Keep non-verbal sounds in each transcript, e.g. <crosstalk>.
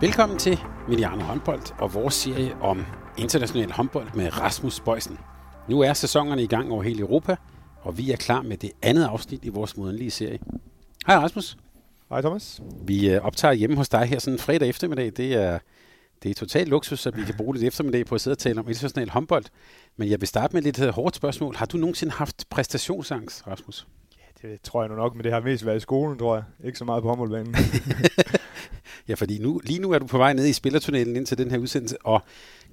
Velkommen til Mediano Håndbold og vores serie om international håndbold med Rasmus Bøjsen. Nu er sæsonerne i gang over hele Europa, og vi er klar med det andet afsnit i vores modenlige serie. Hej Rasmus. Hej Thomas. Vi øh, optager hjemme hos dig her sådan en fredag eftermiddag. Det er, det er totalt luksus, at vi kan bruge lidt eftermiddag på at sidde og tale om international håndbold. Men jeg vil starte med et lidt øh, hårdt spørgsmål. Har du nogensinde haft præstationsangst, Rasmus? Ja, det tror jeg nu nok, men det har mest været i skolen, tror jeg. Ikke så meget på håndboldbanen. <laughs> Ja, fordi nu, lige nu er du på vej ned i spillertunnelen ind til den her udsendelse, og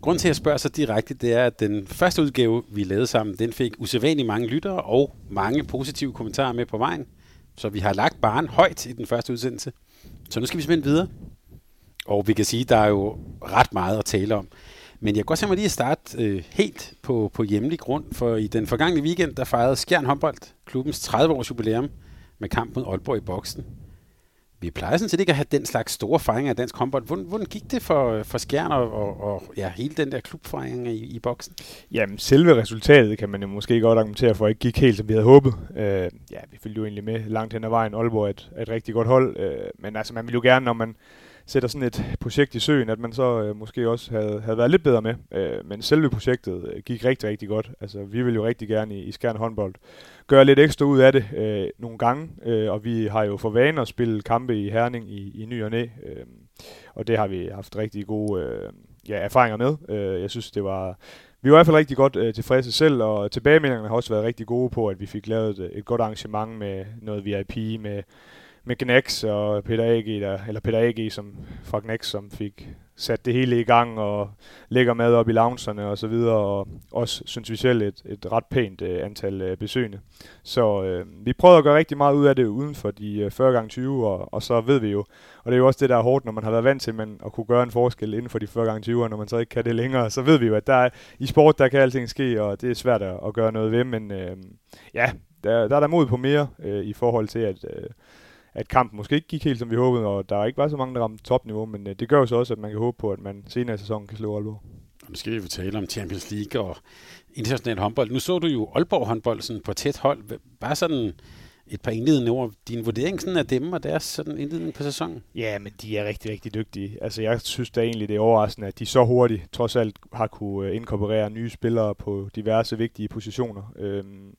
grund til at jeg spørger så direkte, det er, at den første udgave, vi lavede sammen, den fik usædvanligt mange lyttere og mange positive kommentarer med på vejen. Så vi har lagt barn højt i den første udsendelse. Så nu skal vi simpelthen videre. Og vi kan sige, at der er jo ret meget at tale om. Men jeg kan godt tænke mig lige at starte øh, helt på, på hjemlig grund, for i den forgangne weekend, der fejrede Skjern Håndbold klubbens 30-års jubilæum med kamp mod Aalborg i boksen. Vi plejer sådan set ikke at have den slags store fejringer af dansk håndbold. Hvordan, hvordan gik det for, øh, for Skjern og, og, og ja, hele den der klubfejring i, i boksen? Jamen, selve resultatet kan man jo måske godt argumentere for, ikke gik helt, som vi havde håbet. Øh, ja, vi følte jo egentlig med langt hen ad vejen. Aalborg er et, et rigtig godt hold. Øh, men altså, man ville jo gerne, når man sætter sådan et projekt i søen, at man så øh, måske også havde, havde været lidt bedre med. Øh, men selve projektet øh, gik rigtig, rigtig godt. Altså, vi vil jo rigtig gerne i, i Skjern håndbold gøre lidt ekstra ud af det øh, nogle gange, øh, og vi har jo for vane at spille kampe i Herning i, i ny og næ, øh, og det har vi haft rigtig gode øh, ja, erfaringer med. Øh, jeg synes, det var... Vi var i hvert fald rigtig godt øh, tilfredse selv, og tilbagemeldingerne har også været rigtig gode på, at vi fik lavet et, et godt arrangement med noget VIP, med med Gnex og Peter A.G., der, eller Peter A.G. Som, fra Gnex, som fik sat det hele i gang og lægger mad op i loungerne og så videre, og også, synes vi selv, et, et ret pænt uh, antal uh, besøgende. Så uh, vi prøvede at gøre rigtig meget ud af det uden for de uh, 40 gange 20 og, og så ved vi jo, og det er jo også det, der er hårdt, når man har været vant til man, at kunne gøre en forskel inden for de 40 gange 20 når man så ikke kan det længere, så ved vi jo, at der er, i sport, der kan alting ske, og det er svært at, at gøre noget ved, men uh, ja, der, der er der mod på mere uh, i forhold til, at uh, at kampen måske ikke gik helt som vi håbede, og der ikke var så mange, der ramte topniveau, men øh, det gør jo så også, at man kan håbe på, at man senere i sæsonen kan slå Aalborg. Og nu skal vi tale om Champions League og international håndbold. Nu så du jo Aalborg håndbold sådan på tæt hold. Bare sådan et par indledende ord. Din vurdering sådan af dem og deres sådan indledning på sæsonen? Ja, men de er rigtig, rigtig dygtige. Altså, jeg synes da egentlig, det er overraskende, at de så hurtigt trods alt har kunne øh, inkorporere nye spillere på diverse vigtige positioner. Øhm,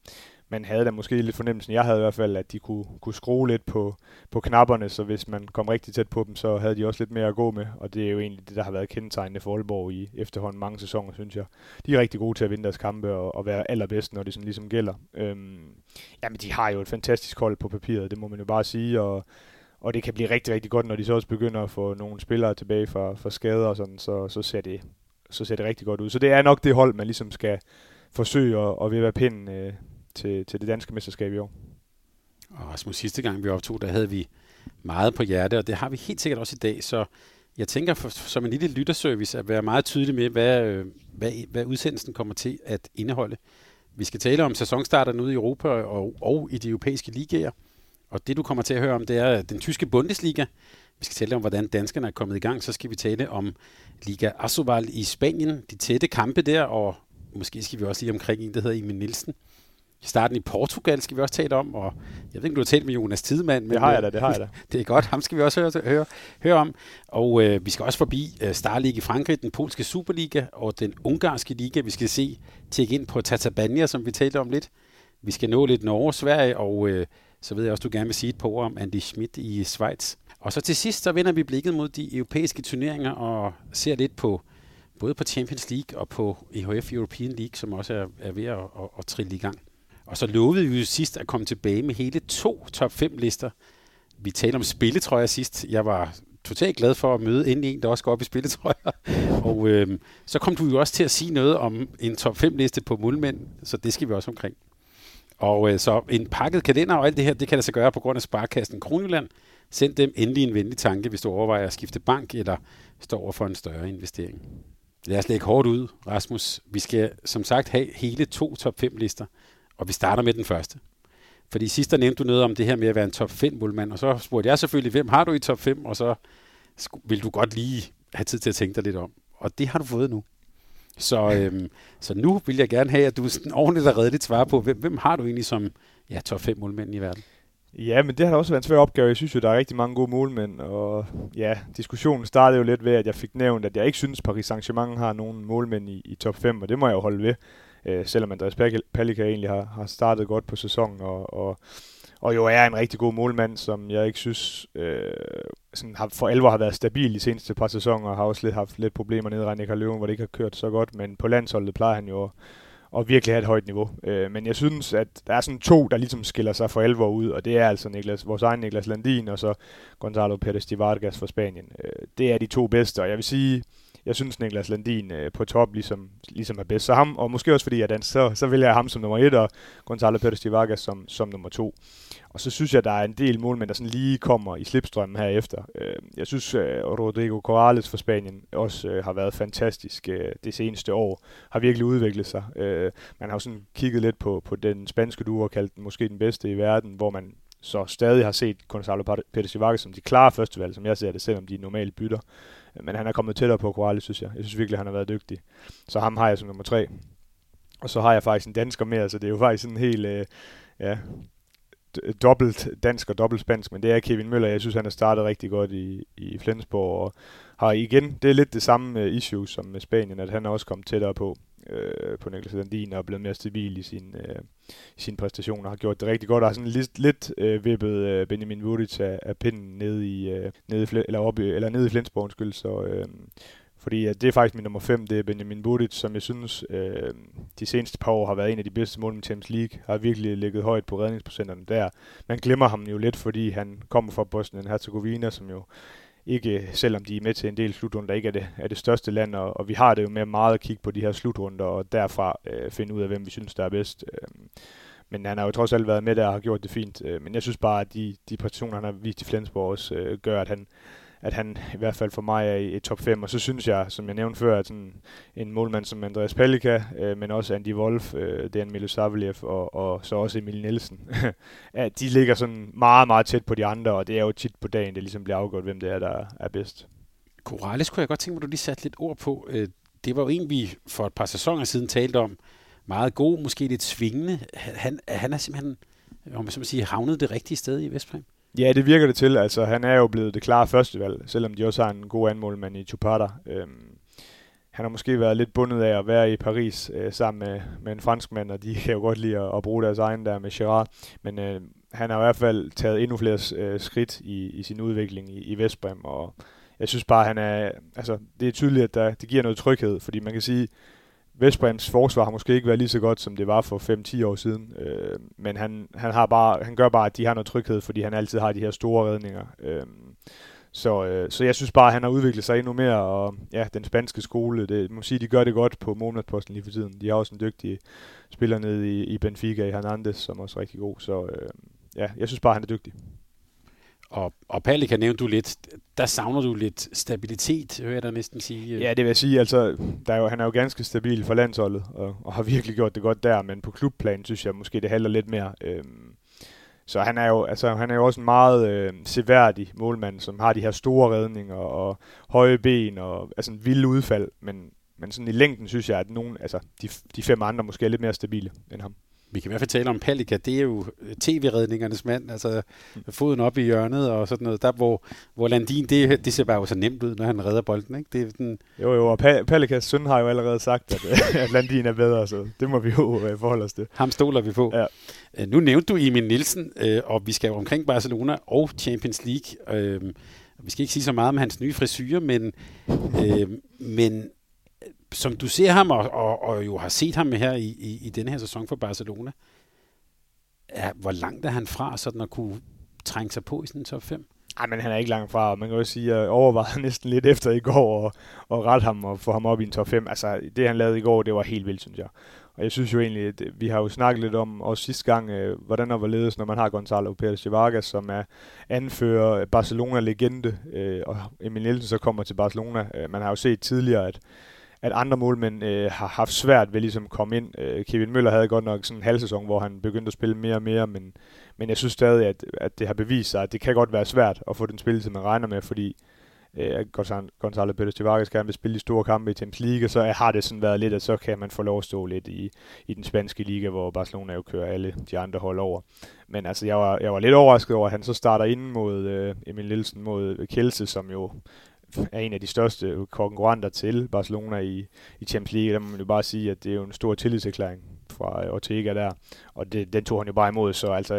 man havde da måske lidt fornemmelsen, jeg havde i hvert fald, at de kunne, kunne skrue lidt på, på knapperne, så hvis man kom rigtig tæt på dem, så havde de også lidt mere at gå med, og det er jo egentlig det, der har været kendetegnende for Aalborg i efterhånden mange sæsoner, synes jeg. De er rigtig gode til at vinde deres kampe og, og være allerbedst, når det sådan ligesom gælder. Øhm, jamen, de har jo et fantastisk hold på papiret, det må man jo bare sige, og og det kan blive rigtig, rigtig godt, når de så også begynder at få nogle spillere tilbage fra, fra skader og sådan, så, så, ser det, så ser det rigtig godt ud. Så det er nok det hold, man ligesom skal forsøge at, at være pinden øh, til, til det danske mesterskab i år. Og Rasmus, sidste gang vi optog, der havde vi meget på hjerte, og det har vi helt sikkert også i dag, så jeg tænker for, som en lille lytterservice at være meget tydelig med, hvad, øh, hvad, hvad udsendelsen kommer til at indeholde. Vi skal tale om sæsonstarterne ude i Europa og, og i de europæiske ligaer, og det du kommer til at høre om, det er den tyske Bundesliga. Vi skal tale om, hvordan danskerne er kommet i gang. Så skal vi tale om Liga Asobal i Spanien, de tætte kampe der, og måske skal vi også lige omkring en, der hedder Emil Nielsen, i starten i Portugal skal vi også tale om, og jeg ved ikke, om du har talt med Jonas Tidemand. Men det har jeg da, det har jeg <laughs> da. det er godt, ham skal vi også høre, høre, høre om. Og øh, vi skal også forbi øh, Star League i Frankrig, den polske Superliga og den ungarske liga. Vi skal se tjekke ind på Tatabania, som vi talte om lidt. Vi skal nå lidt Norge, Sverige, og øh, så ved jeg også, du gerne vil sige et par ord om Andy Schmidt i Schweiz. Og så til sidst, så vender vi blikket mod de europæiske turneringer og ser lidt på både på Champions League og på EHF European League, som også er, er ved at, at, at trille i gang. Og så lovede vi jo sidst at komme tilbage med hele to top 5 lister. Vi talte om spilletrøjer sidst. Jeg var totalt glad for at møde endelig en, der også går op i spilletrøjer. <laughs> Og øh, så kom du jo også til at sige noget om en top 5 liste på muldmænd, så det skal vi også omkring. Og øh, så en pakket kalender og alt det her, det kan der så gøre på grund af Sparkassen Kronjylland. Send dem endelig en venlig tanke, hvis du overvejer at skifte bank eller står over for en større investering. Lad os lægge hårdt ud, Rasmus. Vi skal som sagt have hele to top 5 lister, og vi starter med den første. Fordi sidst der nævnte du noget om det her med at være en top 5 målmand, og så spurgte jeg selvfølgelig, hvem har du i top 5, og så vil du godt lige have tid til at tænke dig lidt om. Og det har du fået nu. Så, øhm, så nu vil jeg gerne have, at du sådan ordentligt og redeligt svarer på, hvem, hvem har du egentlig som ja, top 5 målmænd i verden? Ja, men det har da også været en svær opgave. Jeg synes jo, der er rigtig mange gode målmænd, og ja, diskussionen startede jo lidt ved, at jeg fik nævnt, at jeg ikke synes, Paris Saint-Germain har nogen målmænd i, i top 5, og det må jeg jo holde ved, øh, selvom Andreas Palika egentlig har, har startet godt på sæsonen, og, og, og jo er en rigtig god målmand, som jeg ikke synes øh, sådan har, for alvor har været stabil de seneste par sæsoner, og har også lidt haft lidt problemer nede i Reinik hvor det ikke har kørt så godt, men på landsholdet plejer han jo og virkelig have et højt niveau. Øh, men jeg synes, at der er sådan to, der ligesom skiller sig for alvor ud, og det er altså Niklas, vores egen Niklas Landin, og så Gonzalo Pérez de Vargas fra Spanien. Øh, det er de to bedste, og jeg vil sige, jeg synes Niklas Landin øh, på top ligesom, ligesom er bedst. Så ham, og måske også fordi jeg er dansk, så, så vil jeg ham som nummer et, og Gonzalo Pérez de Vargas som, som nummer to. Og så synes jeg, der er en del målmænd, der sådan lige kommer i slipstrømmen herefter. Øh, jeg synes, øh, Rodrigo Corrales fra Spanien også øh, har været fantastisk øh, det seneste år. Har virkelig udviklet sig. Øh, man har jo sådan kigget lidt på, på den spanske duo og kaldt den måske den bedste i verden, hvor man så stadig har set Gonzalo Pérez Vargas som de klare førstevalg, som jeg ser det, selvom de normalt bytter. Men han er kommet tættere på Corrales, synes jeg. Jeg synes virkelig, han har været dygtig. Så ham har jeg som nummer tre. Og så har jeg faktisk en dansker mere, så det er jo faktisk sådan helt... Øh, ja, dobbelt dansk og dobbelt spansk, men det er Kevin Møller. Jeg synes, han har startet rigtig godt i, i Flensborg, og har igen, det er lidt det samme uh, issue som med Spanien, at han er også kommet tættere på, uh, på Niklas Landin og er blevet mere stabil i sin, uh, sin præstationer, har gjort det rigtig godt, og har sådan lidt, lidt uh, vippet uh, Benjamin Vudic af, af pinden nede i, uh, nede i, eller, op i, eller nede i Flensborg, undskyld, så uh, fordi at det er faktisk min nummer 5, det er Benjamin Budic, som jeg synes øh, de seneste par år har været en af de bedste mål i Champions League. Har virkelig ligget højt på redningsprocenterne der. Man glemmer ham jo lidt, fordi han kommer fra Bosnien-Herzegovina, som jo ikke, selvom de er med til en del slutrunder, ikke er det, er det største land, og, og vi har det jo med meget at kigge på de her slutrunder, og derfra øh, finde ud af, hvem vi synes, der er bedst. Øh, men han har jo trods alt været med der og har gjort det fint. Øh, men jeg synes bare, at de, de præstationer, han har vist i Flensborg også, øh, gør, at han, at han i hvert fald for mig er i, i top 5. Og så synes jeg, som jeg nævnte før, at sådan en målmand som Andreas Pellica, øh, men også Andy Wolf, øh, Dan Milosavljev og, og så også Emil Nielsen, <laughs> at de ligger sådan meget, meget tæt på de andre, og det er jo tit på dagen, det ligesom bliver afgjort, hvem det er, der er bedst. Corrales kunne jeg godt tænke mig, at du lige satte lidt ord på. Øh, det var jo en, vi for et par sæsoner siden talte om. Meget god, måske lidt svingende. Han, han er simpelthen, om man så sige, havnet det rigtige sted i Vestbrem. Ja, det virker det til. Altså, han er jo blevet det klare førstevalg, selvom de også har en god anmålmand i Chupata. Øhm, han har måske været lidt bundet af at være i Paris øh, sammen med, med en franskmand, og de kan jo godt lide at, at bruge deres egen der med Gerard. Men øh, han har i hvert fald taget endnu flere øh, skridt i, i sin udvikling i, i Vestbrem, og jeg synes bare, han er, altså, det er tydeligt, at der, det giver noget tryghed, fordi man kan sige, Vestbrands forsvar har måske ikke været lige så godt, som det var for 5-10 år siden, øh, men han, han, har bare, han gør bare, at de har noget tryghed, fordi han altid har de her store redninger. Øh, så, øh, så jeg synes bare, at han har udviklet sig endnu mere, og ja, den spanske skole, det må sige, de gør det godt på månedsposten lige for tiden. De har også en dygtig spiller nede i, i Benfica, i Hernandez, som er også rigtig god, så øh, ja, jeg synes bare, at han er dygtig. Og, og kan nævne du lidt, der savner du lidt stabilitet, hører jeg dig næsten sige. Øh. Ja, det vil jeg sige. Altså, der er jo, han er jo ganske stabil for landsholdet, og, og har virkelig gjort det godt der, men på klubplan synes jeg måske, det halter lidt mere. Øhm, så han er jo, altså, han er jo også en meget øh, seværdig målmand, som har de her store redninger og høje ben og altså en vild udfald, men, men sådan i længden synes jeg, at nogen, altså, de, de fem andre måske er lidt mere stabile end ham vi kan i hvert fald tale om Palika, det er jo øh, tv-redningernes mand, altså foden op i hjørnet og sådan noget, der hvor, hvor Landin, det, det ser bare jo så nemt ud, når han redder bolden, ikke? Det er den... Jo jo, og pa- Palikas søn har jo allerede sagt, at, <laughs> at Landin er bedre, så det må vi jo øh, forholde os til. Ham stoler vi på. Ja. Øh, nu nævnte du Emil Nielsen, og vi skal jo omkring Barcelona og Champions League. Vi skal ikke sige så meget om hans nye frisyr, men, men som du ser ham, og, og, og jo har set ham her i, i, i denne her sæson for Barcelona, er, hvor langt er han fra sådan at kunne trænge sig på i sådan en top 5? Nej, men han er ikke langt fra. Man kan også sige, at jeg overvejede <laughs> næsten lidt efter i går og, og rette ham og få ham op i en top 5. Altså, det han lavede i går, det var helt vildt, synes jeg. Og jeg synes jo egentlig, at vi har jo snakket lidt om, også sidste gang, øh, hvordan og hvorledes, når man har Gonzalo Pérez Vargas, som er anfører Barcelona-legende, øh, og Emil Nielsen så kommer til Barcelona. Øh, man har jo set tidligere, at at andre målmænd øh, har haft svært ved ligesom at komme ind. Øh, Kevin Møller havde godt nok sådan en halv sæson, hvor han begyndte at spille mere og mere, men, men jeg synes stadig, at, at det har bevist sig, at det kan godt være svært at få den spilletid, man regner med, fordi øh, Gonzalo Pérez de Vargas gerne vil spille i store kampe i Champions League, så har det sådan været lidt, at så kan man få lov at stå lidt i, i den spanske liga, hvor Barcelona jo kører alle de andre hold over. Men altså, jeg var, jeg var lidt overrasket over, at han så starter inden mod øh, Emil Nielsen mod Kjelse, som jo er en af de største konkurrenter til Barcelona i, i Champions League. Der må man jo bare sige, at det er jo en stor tillidserklæring fra Ortega der, og det, den tog han jo bare imod, så altså,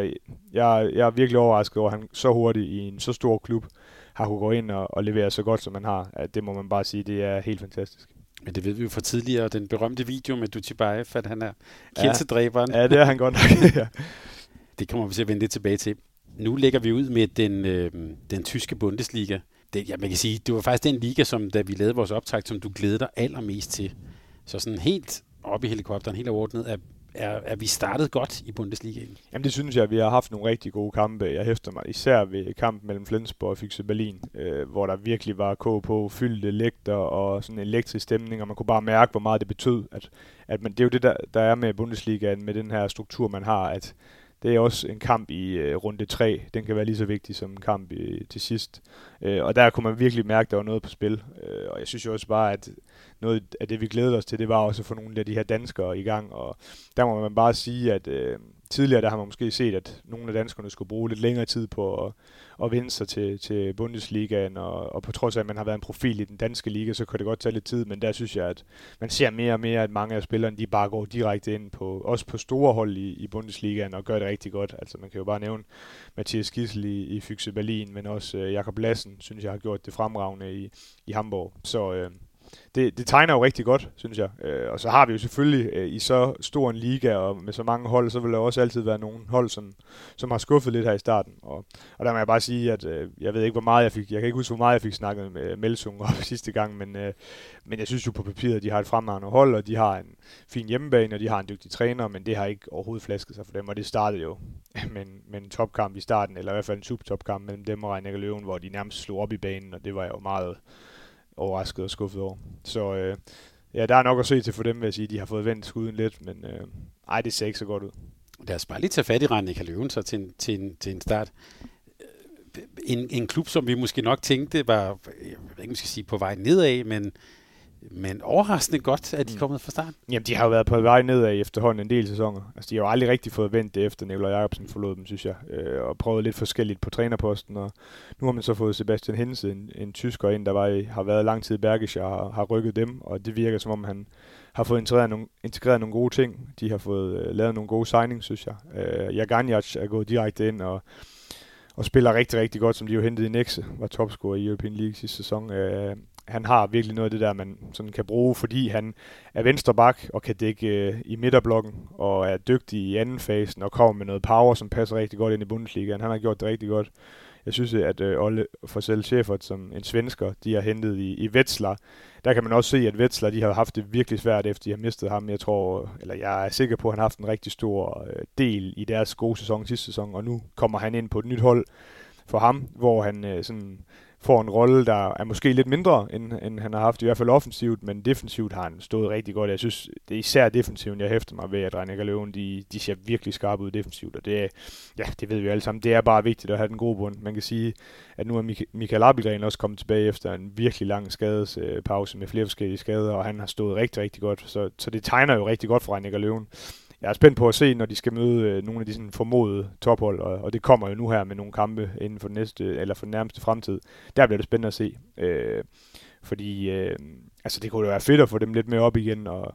jeg, jeg er virkelig overrasket over, at han så hurtigt i en så stor klub har kunne gå ind og, og levere så godt, som man har. At det må man bare sige, det er helt fantastisk. Men det ved vi jo fra tidligere, den berømte video med Dutchibaev, at han er kildsedræberen. Ja, det er han godt nok. <laughs> ja. Det kommer vi til at vende lidt tilbage til. Nu lægger vi ud med den, øh, den tyske Bundesliga det, ja, man kan sige, det var faktisk den liga, som da vi lavede vores optag, som du glæder dig allermest til. Så sådan helt op i helikopteren, helt overordnet, er, er, er vi startet godt i Bundesligaen? Jamen det synes jeg, vi har haft nogle rigtig gode kampe. Jeg hæfter mig især ved kampen mellem Flensborg og Fyxe Berlin, øh, hvor der virkelig var k på fyldte lægter og sådan en elektrisk stemning, og man kunne bare mærke, hvor meget det betød. At, at man, det er jo det, der, der er med Bundesligaen, med den her struktur, man har, at det er også en kamp i øh, runde 3. Den kan være lige så vigtig som en kamp i, til sidst. Øh, og der kunne man virkelig mærke, at der var noget på spil. Øh, og jeg synes jo også bare, at noget af det, vi glædede os til, det var også at få nogle af de her danskere i gang. Og der må man bare sige, at øh, tidligere der har man måske set, at nogle af danskerne skulle bruge lidt længere tid på at, at vinde sig til, til Bundesligaen, og, og på trods af, at man har været en profil i den danske liga, så kan det godt tage lidt tid, men der synes jeg, at man ser mere og mere, at mange af spillerne, de bare går direkte ind på, også på store hold i, i Bundesligaen, og gør det rigtig godt. Altså man kan jo bare nævne Mathias Gissel i, i Fyxe Berlin, men også øh, Jakob Lassen, synes jeg har gjort det fremragende i, i Hamburg. Så øh, det, det tegner jo rigtig godt, synes jeg. Øh, og så har vi jo selvfølgelig øh, i så stor en liga og med så mange hold, så vil der også altid være nogle hold, som, som har skuffet lidt her i starten. Og, og der må jeg bare sige, at øh, jeg ved ikke, hvor meget jeg fik, jeg kan ikke huske, hvor meget jeg fik snakket med øh, Melsung <laughs> op sidste gang, men, øh, men jeg synes jo på papiret, at de har et fremragende hold, og de har en fin hjemmebane, og de har en dygtig træner, men det har ikke overhovedet flasket sig for dem, og det startede jo <laughs> med en, med en topkamp i starten, eller i hvert fald en subtopkamp mellem dem og Reinecker Løven, hvor de nærmest slog op i banen, og det var jo meget overrasket og skuffet over. Så øh, ja, der er nok at se til for dem, vil jeg sige. De har fået vendt skuden lidt, men øh, ej, det ser ikke så godt ud. Lad os bare lige tage fat i kan Løven så til en, til en, til en start. En, en klub, som vi måske nok tænkte var, jeg ved ikke, man skal sige på vej nedad, men men overraskende godt, at de er mm. kommet fra start. Jamen, de har jo været på vej nedad efterhånden en del sæsoner. Altså, de har jo aldrig rigtig fået vendt det efter Nikolaj Jacobsen forlod dem, synes jeg. Øh, og prøvet lidt forskelligt på trænerposten. Og nu har man så fået Sebastian Hense, en, en tysker ind, der var i, har været lang tid i Bergischer og har, har rykket dem. Og det virker som om, han har fået integreret nogle, integreret nogle gode ting. De har fået øh, lavet nogle gode signings, synes jeg. Øh, Jaganjac er gået direkte ind og og spiller rigtig, rigtig godt, som de jo hentede i Nexe, var topscorer i European League sidste sæson. Øh, han har virkelig noget af det der, man sådan kan bruge, fordi han er venstre bak og kan dække øh, i midterblokken og er dygtig i anden fasen og kommer med noget power, som passer rigtig godt ind i Bundesligaen. Han har gjort det rigtig godt. Jeg synes, øh, at øh, Olle Forsell Schäfert, som en svensker, de har hentet i, i Wetzlar, der kan man også se, at Wetzlar de har haft det virkelig svært, efter de har mistet ham. Jeg tror, eller jeg er sikker på, at han har haft en rigtig stor øh, del i deres gode sæson sidste sæson, og nu kommer han ind på et nyt hold for ham, hvor han øh, sådan får en rolle, der er måske lidt mindre, end, end han har haft, i hvert fald offensivt, men defensivt har han stået rigtig godt. Jeg synes, det er især defensiven, jeg hæfter mig ved, at Reinecker Løven, de, de ser virkelig skarpe ud defensivt, og det, er, ja, det ved vi alle sammen. Det er bare vigtigt at have den gode bund. Man kan sige, at nu er Michael Abelgren også kommet tilbage efter en virkelig lang skadespause øh, med flere forskellige skader, og han har stået rigtig, rigtig godt. Så, så det tegner jo rigtig godt for Reinecker Løven jeg er spændt på at se, når de skal møde øh, nogle af de sådan, formodede tophold, og, og det kommer jo nu her med nogle kampe inden for den, næste, eller for den nærmeste fremtid. Der bliver det spændende at se. Øh, fordi øh, altså det kunne jo være fedt at få dem lidt mere op igen, og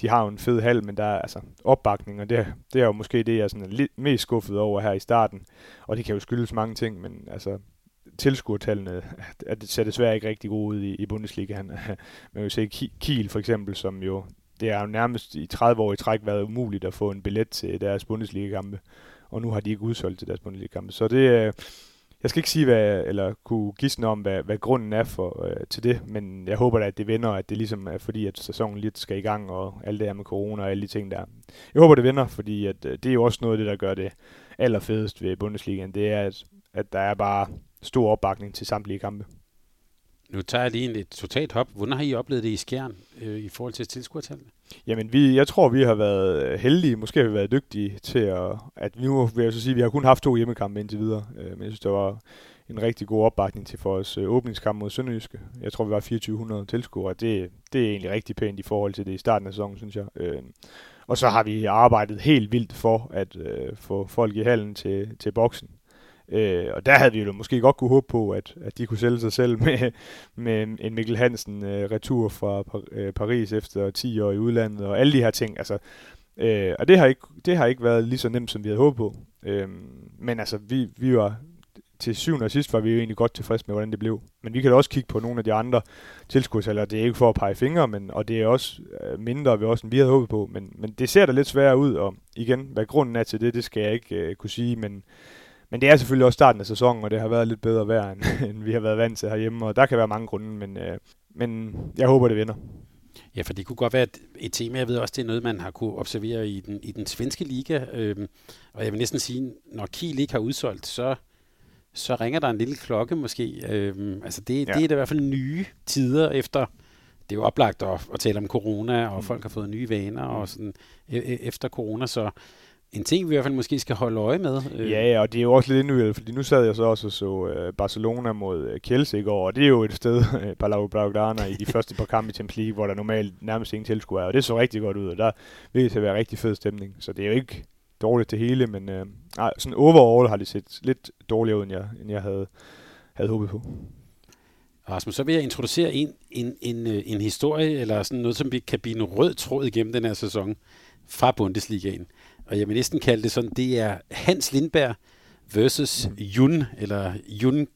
de har jo en fed hal, men der er altså opbakning, og det, det er jo måske det, jeg er sådan lidt mest skuffet over her i starten. Og det kan jo skyldes mange ting, men altså tilskuertallene at det ser desværre ikke rigtig gode ud i, i Bundesligaen. <laughs> Man kan jo se Kiel for eksempel, som jo det har jo nærmest i 30 år i træk været umuligt at få en billet til deres Bundesliga-kampe, og nu har de ikke udsolgt til deres Bundesliga-kampe. Så det, øh, jeg skal ikke sige, hvad, eller kunne gisne om, hvad, hvad grunden er for, øh, til det, men jeg håber da, at det vender, at det ligesom er fordi, at sæsonen lidt skal i gang, og alt det her med corona og alle de ting der. Jeg håber, det vender, fordi at, øh, det er jo også noget af det, der gør det allerfedest ved Bundesligaen. Det er, at, at der er bare stor opbakning til samtlige kampe. Nu tager jeg lige et totalt hop. Hvordan har I oplevet det i Skjern øh, i forhold til tilskuertallene? Jamen, vi, jeg tror, vi har været heldige. Måske har vi været dygtige til at... At nu vil jeg så sige, at vi har kun haft to hjemmekampe indtil videre. Øh, men jeg synes, det var en rigtig god opbakning til for os øh, åbningskamp mod Sønderjyske. Jeg tror, vi var 2400 tilskuere. Det, det er egentlig rigtig pænt i forhold til det i starten af sæsonen, synes jeg. Øh, og så har vi arbejdet helt vildt for at øh, få folk i hallen til, til boksen. Øh, og der havde vi jo måske godt kunne håbe på, at, at de kunne sælge sig selv <laughs> med, med en Mikkel Hansen øh, retur fra øh, Paris efter 10 år i udlandet og alle de her ting. Altså, øh, og det har, ikke, det har ikke været lige så nemt, som vi havde håbet på. Øh, men altså, vi, vi var til syvende og sidst var vi jo egentlig godt tilfreds med, hvordan det blev. Men vi kan da også kigge på nogle af de andre tilskudshaller. Det er ikke for at pege fingre, men, og det er også øh, mindre, vi også, end vi havde håbet på. Men, men det ser da lidt sværere ud, og igen, hvad grunden er til det, det skal jeg ikke øh, kunne sige, men men det er selvfølgelig også starten af sæsonen, og det har været lidt bedre vejr, end, <laughs> end vi har været vant til herhjemme, og der kan være mange grunde, men, øh, men jeg håber, det vinder. Ja, for det kunne godt være et, et tema. Jeg ved også, det er noget, man har kunne observere i den, i den svenske liga. Øhm, og jeg vil næsten sige, når Kiel ikke har udsolgt, så, så ringer der en lille klokke måske. Øhm, altså det, ja. det er da i hvert fald nye tider efter... Det er jo oplagt at, at tale om corona, og mm. folk har fået nye vaner og sådan e, e, efter corona, så en ting, vi i hvert fald måske skal holde øje med. Øh. Ja, ja, og det er jo også lidt indvildt, fordi nu sad jeg så også og så uh, Barcelona mod uh, Kielce i går, og det er jo et sted, uh, <laughs> Palau Blaugrana, i de <laughs> første par kampe i Champions League, hvor der normalt nærmest ingen tilskuer er, og det så rigtig godt ud, og der vil det til at være rigtig fed stemning, så det er jo ikke dårligt det hele, men uh, nej, sådan overall har det set lidt dårligere ud, end jeg, end jeg havde, havde håbet på. Rasmus, så vil jeg introducere en, en, en, en historie, eller sådan noget, som vi kan blive en rød tråd igennem den her sæson fra Bundesligaen og jeg vil næsten kalde det sådan, det er Hans Lindberg versus Jun, eller Jun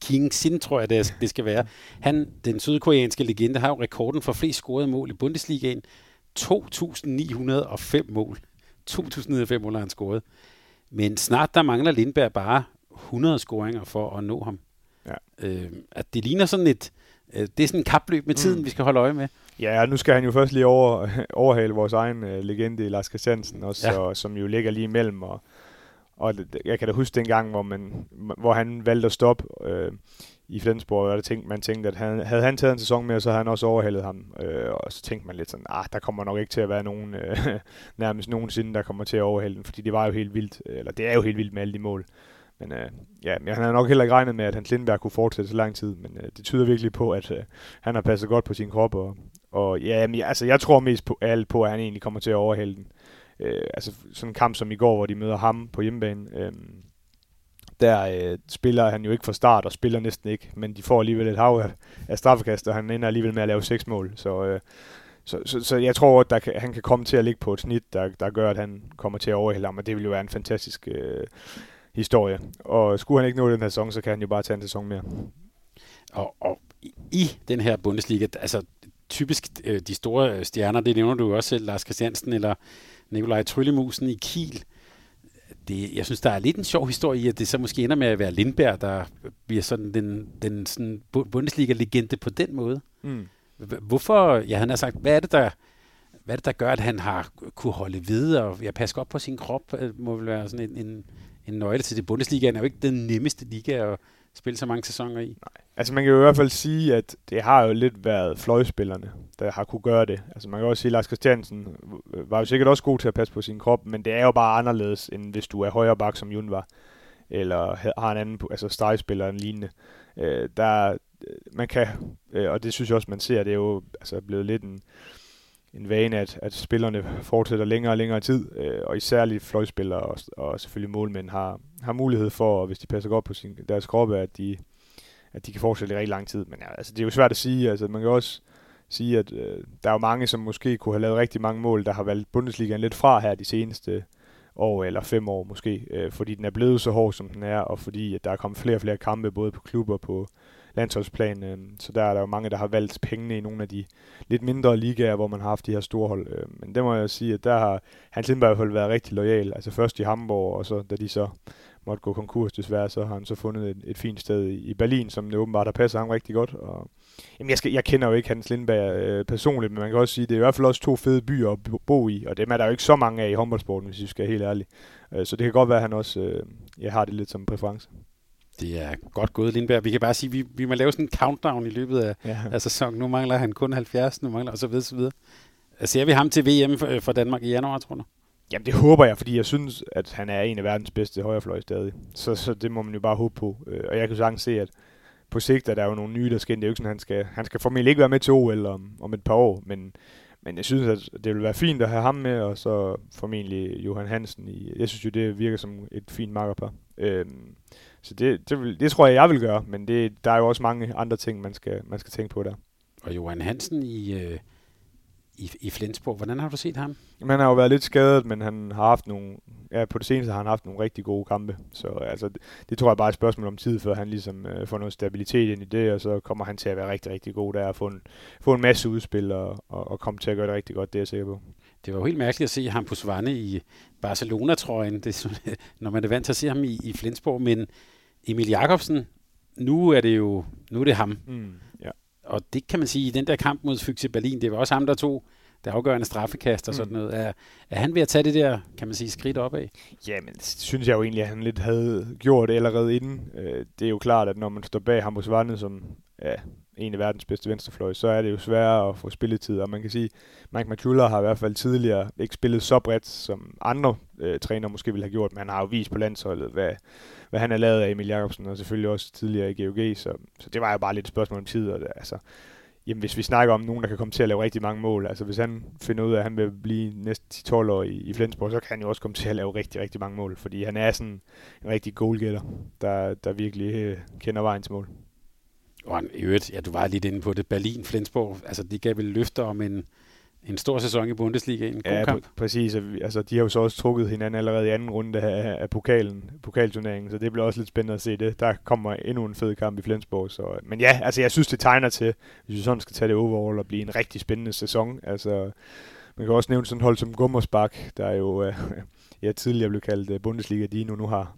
King Sin, tror jeg, det, det skal være. Han, den sydkoreanske legende, har jo rekorden for flest scorede mål i Bundesligaen. 2.905 mål. 2.905 mål har han scoret. Men snart der mangler Lindberg bare 100 scoringer for at nå ham. Ja. Øh, at det ligner sådan et, øh, det er sådan en kapløb med tiden, mm. vi skal holde øje med. Ja, nu skal han jo først lige over, <laughs> overhale vores egen uh, legende, Lars Christiansen, også, ja. så, som jo ligger lige imellem. Og, og jeg kan da huske dengang, hvor, man, hvor han valgte at stoppe uh, i Flensborg, og der tænkte, man tænkte, at han, havde han taget en sæson mere, så havde han også overhalet ham. Uh, og så tænkte man lidt sådan, ah, der kommer nok ikke til at være nogen, uh, <laughs> nærmest nogensinde, der kommer til at overhale den, fordi det var jo helt vildt, eller det er jo helt vildt med alle de mål. Men øh, ja, han har nok heller ikke regnet med, at Hans Lindberg kunne fortsætte så lang tid, men øh, det tyder virkelig på, at øh, han har passet godt på sin krop, og, og ja, men, altså, jeg tror mest på, alt på, at han egentlig kommer til at overhælde den. Øh, altså sådan en kamp som i går, hvor de møder ham på hjemmebane, øh, der øh, spiller han jo ikke fra start, og spiller næsten ikke, men de får alligevel et hav af, af straffekast, og han ender alligevel med at lave seks mål, så... Øh, så, så, så jeg tror, at der kan, han kan komme til at ligge på et snit, der, der gør, at han kommer til at overhælde ham, og det vil jo være en fantastisk øh, historie. Og skulle han ikke nå den her sæson, så kan han jo bare tage en sæson mere. Og, og i den her Bundesliga, altså typisk øh, de store stjerner, det nævner du også selv, Lars Christiansen eller Nikolaj Tryllemusen i Kiel. Det, jeg synes, der er lidt en sjov historie i, at det så måske ender med at være Lindberg, der bliver sådan den, den sådan Bundesliga-legende på den måde. Mm. Hvorfor, ja han har sagt, hvad er det, der, hvad er det, der gør, at han har kunne holde ved, og jeg passer op på sin krop, må vel være sådan en, en, en nøgle til det. Bundesliga er jo ikke den nemmeste liga at spille så mange sæsoner i. Nej. Altså man kan jo i hvert fald sige, at det har jo lidt været fløjspillerne, der har kunne gøre det. Altså man kan også sige, at Lars Christiansen var jo sikkert også god til at passe på sin krop, men det er jo bare anderledes, end hvis du er højre bak, som Jun var, eller har en anden, altså stregspiller en lignende. Øh, der, man kan, øh, og det synes jeg også, man ser, det er jo altså blevet lidt en, en vane, at, at spillerne fortsætter længere og længere tid, øh, og især fløjspillere og, og selvfølgelig målmænd har, har mulighed for, hvis de passer godt på sin, deres kroppe, at de, at de kan fortsætte i rigtig lang tid. Men ja, altså, det er jo svært at sige. Altså, man kan også sige, at øh, der er jo mange, som måske kunne have lavet rigtig mange mål, der har valgt Bundesligaen lidt fra her de seneste år eller fem år måske, øh, fordi den er blevet så hård, som den er, og fordi at der er kommet flere og flere kampe, både på klubber og på, landsholdsplan. Øh, så der er der jo mange, der har valgt pengene i nogle af de lidt mindre ligaer, hvor man har haft de her store hold. Øh, men det må jeg sige, at der har Hans Lindberg i hvert fald været rigtig lojal. Altså først i Hamburg, og så da de så måtte gå konkurs desværre, så har han så fundet et, et fint sted i, Berlin, som det åbenbart har passet ham rigtig godt. Og, jamen jeg, skal, jeg kender jo ikke Hans Lindberg øh, personligt, men man kan også sige, at det er i hvert fald også to fede byer at bo i, og dem er der jo ikke så mange af i håndboldsporten, hvis vi skal være helt ærlige. Øh, så det kan godt være, at han også øh, jeg har det lidt som præference. Det er godt gået, Lindberg. Vi kan bare sige, at vi, vi må lave sådan en countdown i løbet af, ja. af sæsonen. Nu mangler han kun 70, nu mangler og så videre, så videre. Ser vi ham til VM for, for Danmark i januar, tror du? Jamen det håber jeg, fordi jeg synes, at han er en af verdens bedste højrefløj stadig. Så, så det må man jo bare håbe på. Øh, og jeg kan sagtens se, at på sigt er der jo nogle nye, der skal ind. Det er jo ikke sådan, han skal, han skal formentlig ikke være med til OL om, om et par år, men, men jeg synes, at det vil være fint at have ham med, og så formentlig Johan Hansen. I, jeg synes jo, det virker som et fint makkerpar. Øhm, så det, det, vil, det tror jeg, jeg vil gøre, men det, der er jo også mange andre ting, man skal, man skal tænke på der. Og Johan Hansen i, øh, i, i Flensborg, hvordan har du set ham? Jamen, han har jo været lidt skadet, men han har haft nogle, ja, på det seneste har han haft nogle rigtig gode kampe. Så altså, det, det tror jeg bare er et spørgsmål om tid, før han ligesom øh, får noget stabilitet ind i det, og så kommer han til at være rigtig, rigtig god der, og få en, få en masse udspil, og, og, og komme til at gøre det rigtig godt, det er jeg sikker på. Det var jo helt mærkeligt at se ham på Svane i Barcelona-trøjen, det, <laughs> når man er vant til at se ham i, i Flensborg, men Emil Jakobsen, nu er det jo nu er det ham. Mm, ja. Og det kan man sige, i den der kamp mod Fyxe Berlin, det var også ham, der tog det afgørende straffekast og sådan mm. noget. Er, er han ved at tage det der, kan man sige, skridt opad? Ja, men det synes jeg jo egentlig, at han lidt havde gjort allerede inden. Øh, det er jo klart, at når man står bag ham hos Varne, som ja, en af verdens bedste venstrefløj, så er det jo sværere at få spilletid. Og man kan sige, Mike Machula har i hvert fald tidligere ikke spillet så bredt, som andre øh, træner måske ville have gjort, men han har jo vist på landsholdet, hvad, hvad han er lavet af Emil Jacobsen, og selvfølgelig også tidligere i GOG, så, så det var jo bare lidt et spørgsmål om tid. Og det, altså, jamen, hvis vi snakker om nogen, der kan komme til at lave rigtig mange mål, altså hvis han finder ud af, at han vil blive næsten 12 år i, i Flensborg, så kan han jo også komme til at lave rigtig, rigtig mange mål, fordi han er sådan en rigtig goalgetter, der, der virkelig øh, kender vejen til mål. Og i øvrigt, ja, du var lidt inde på det, Berlin, Flensborg, altså de gav vel løfter om en, en stor sæson i Bundesliga, en god ja, kamp. præcis. Altså, de har jo så også trukket hinanden allerede i anden runde af, af pokalen, pokalturneringen, så det bliver også lidt spændende at se det. Der kommer endnu en fed kamp i Flensborg. Så, men ja, altså jeg synes, det tegner til, hvis vi sådan skal tage det overall og blive en rigtig spændende sæson. Altså, man kan også nævne sådan et hold som Gummersbak, der er jo uh, <laughs> ja, tidligere blev kaldt uh, Bundesliga, de nu, nu har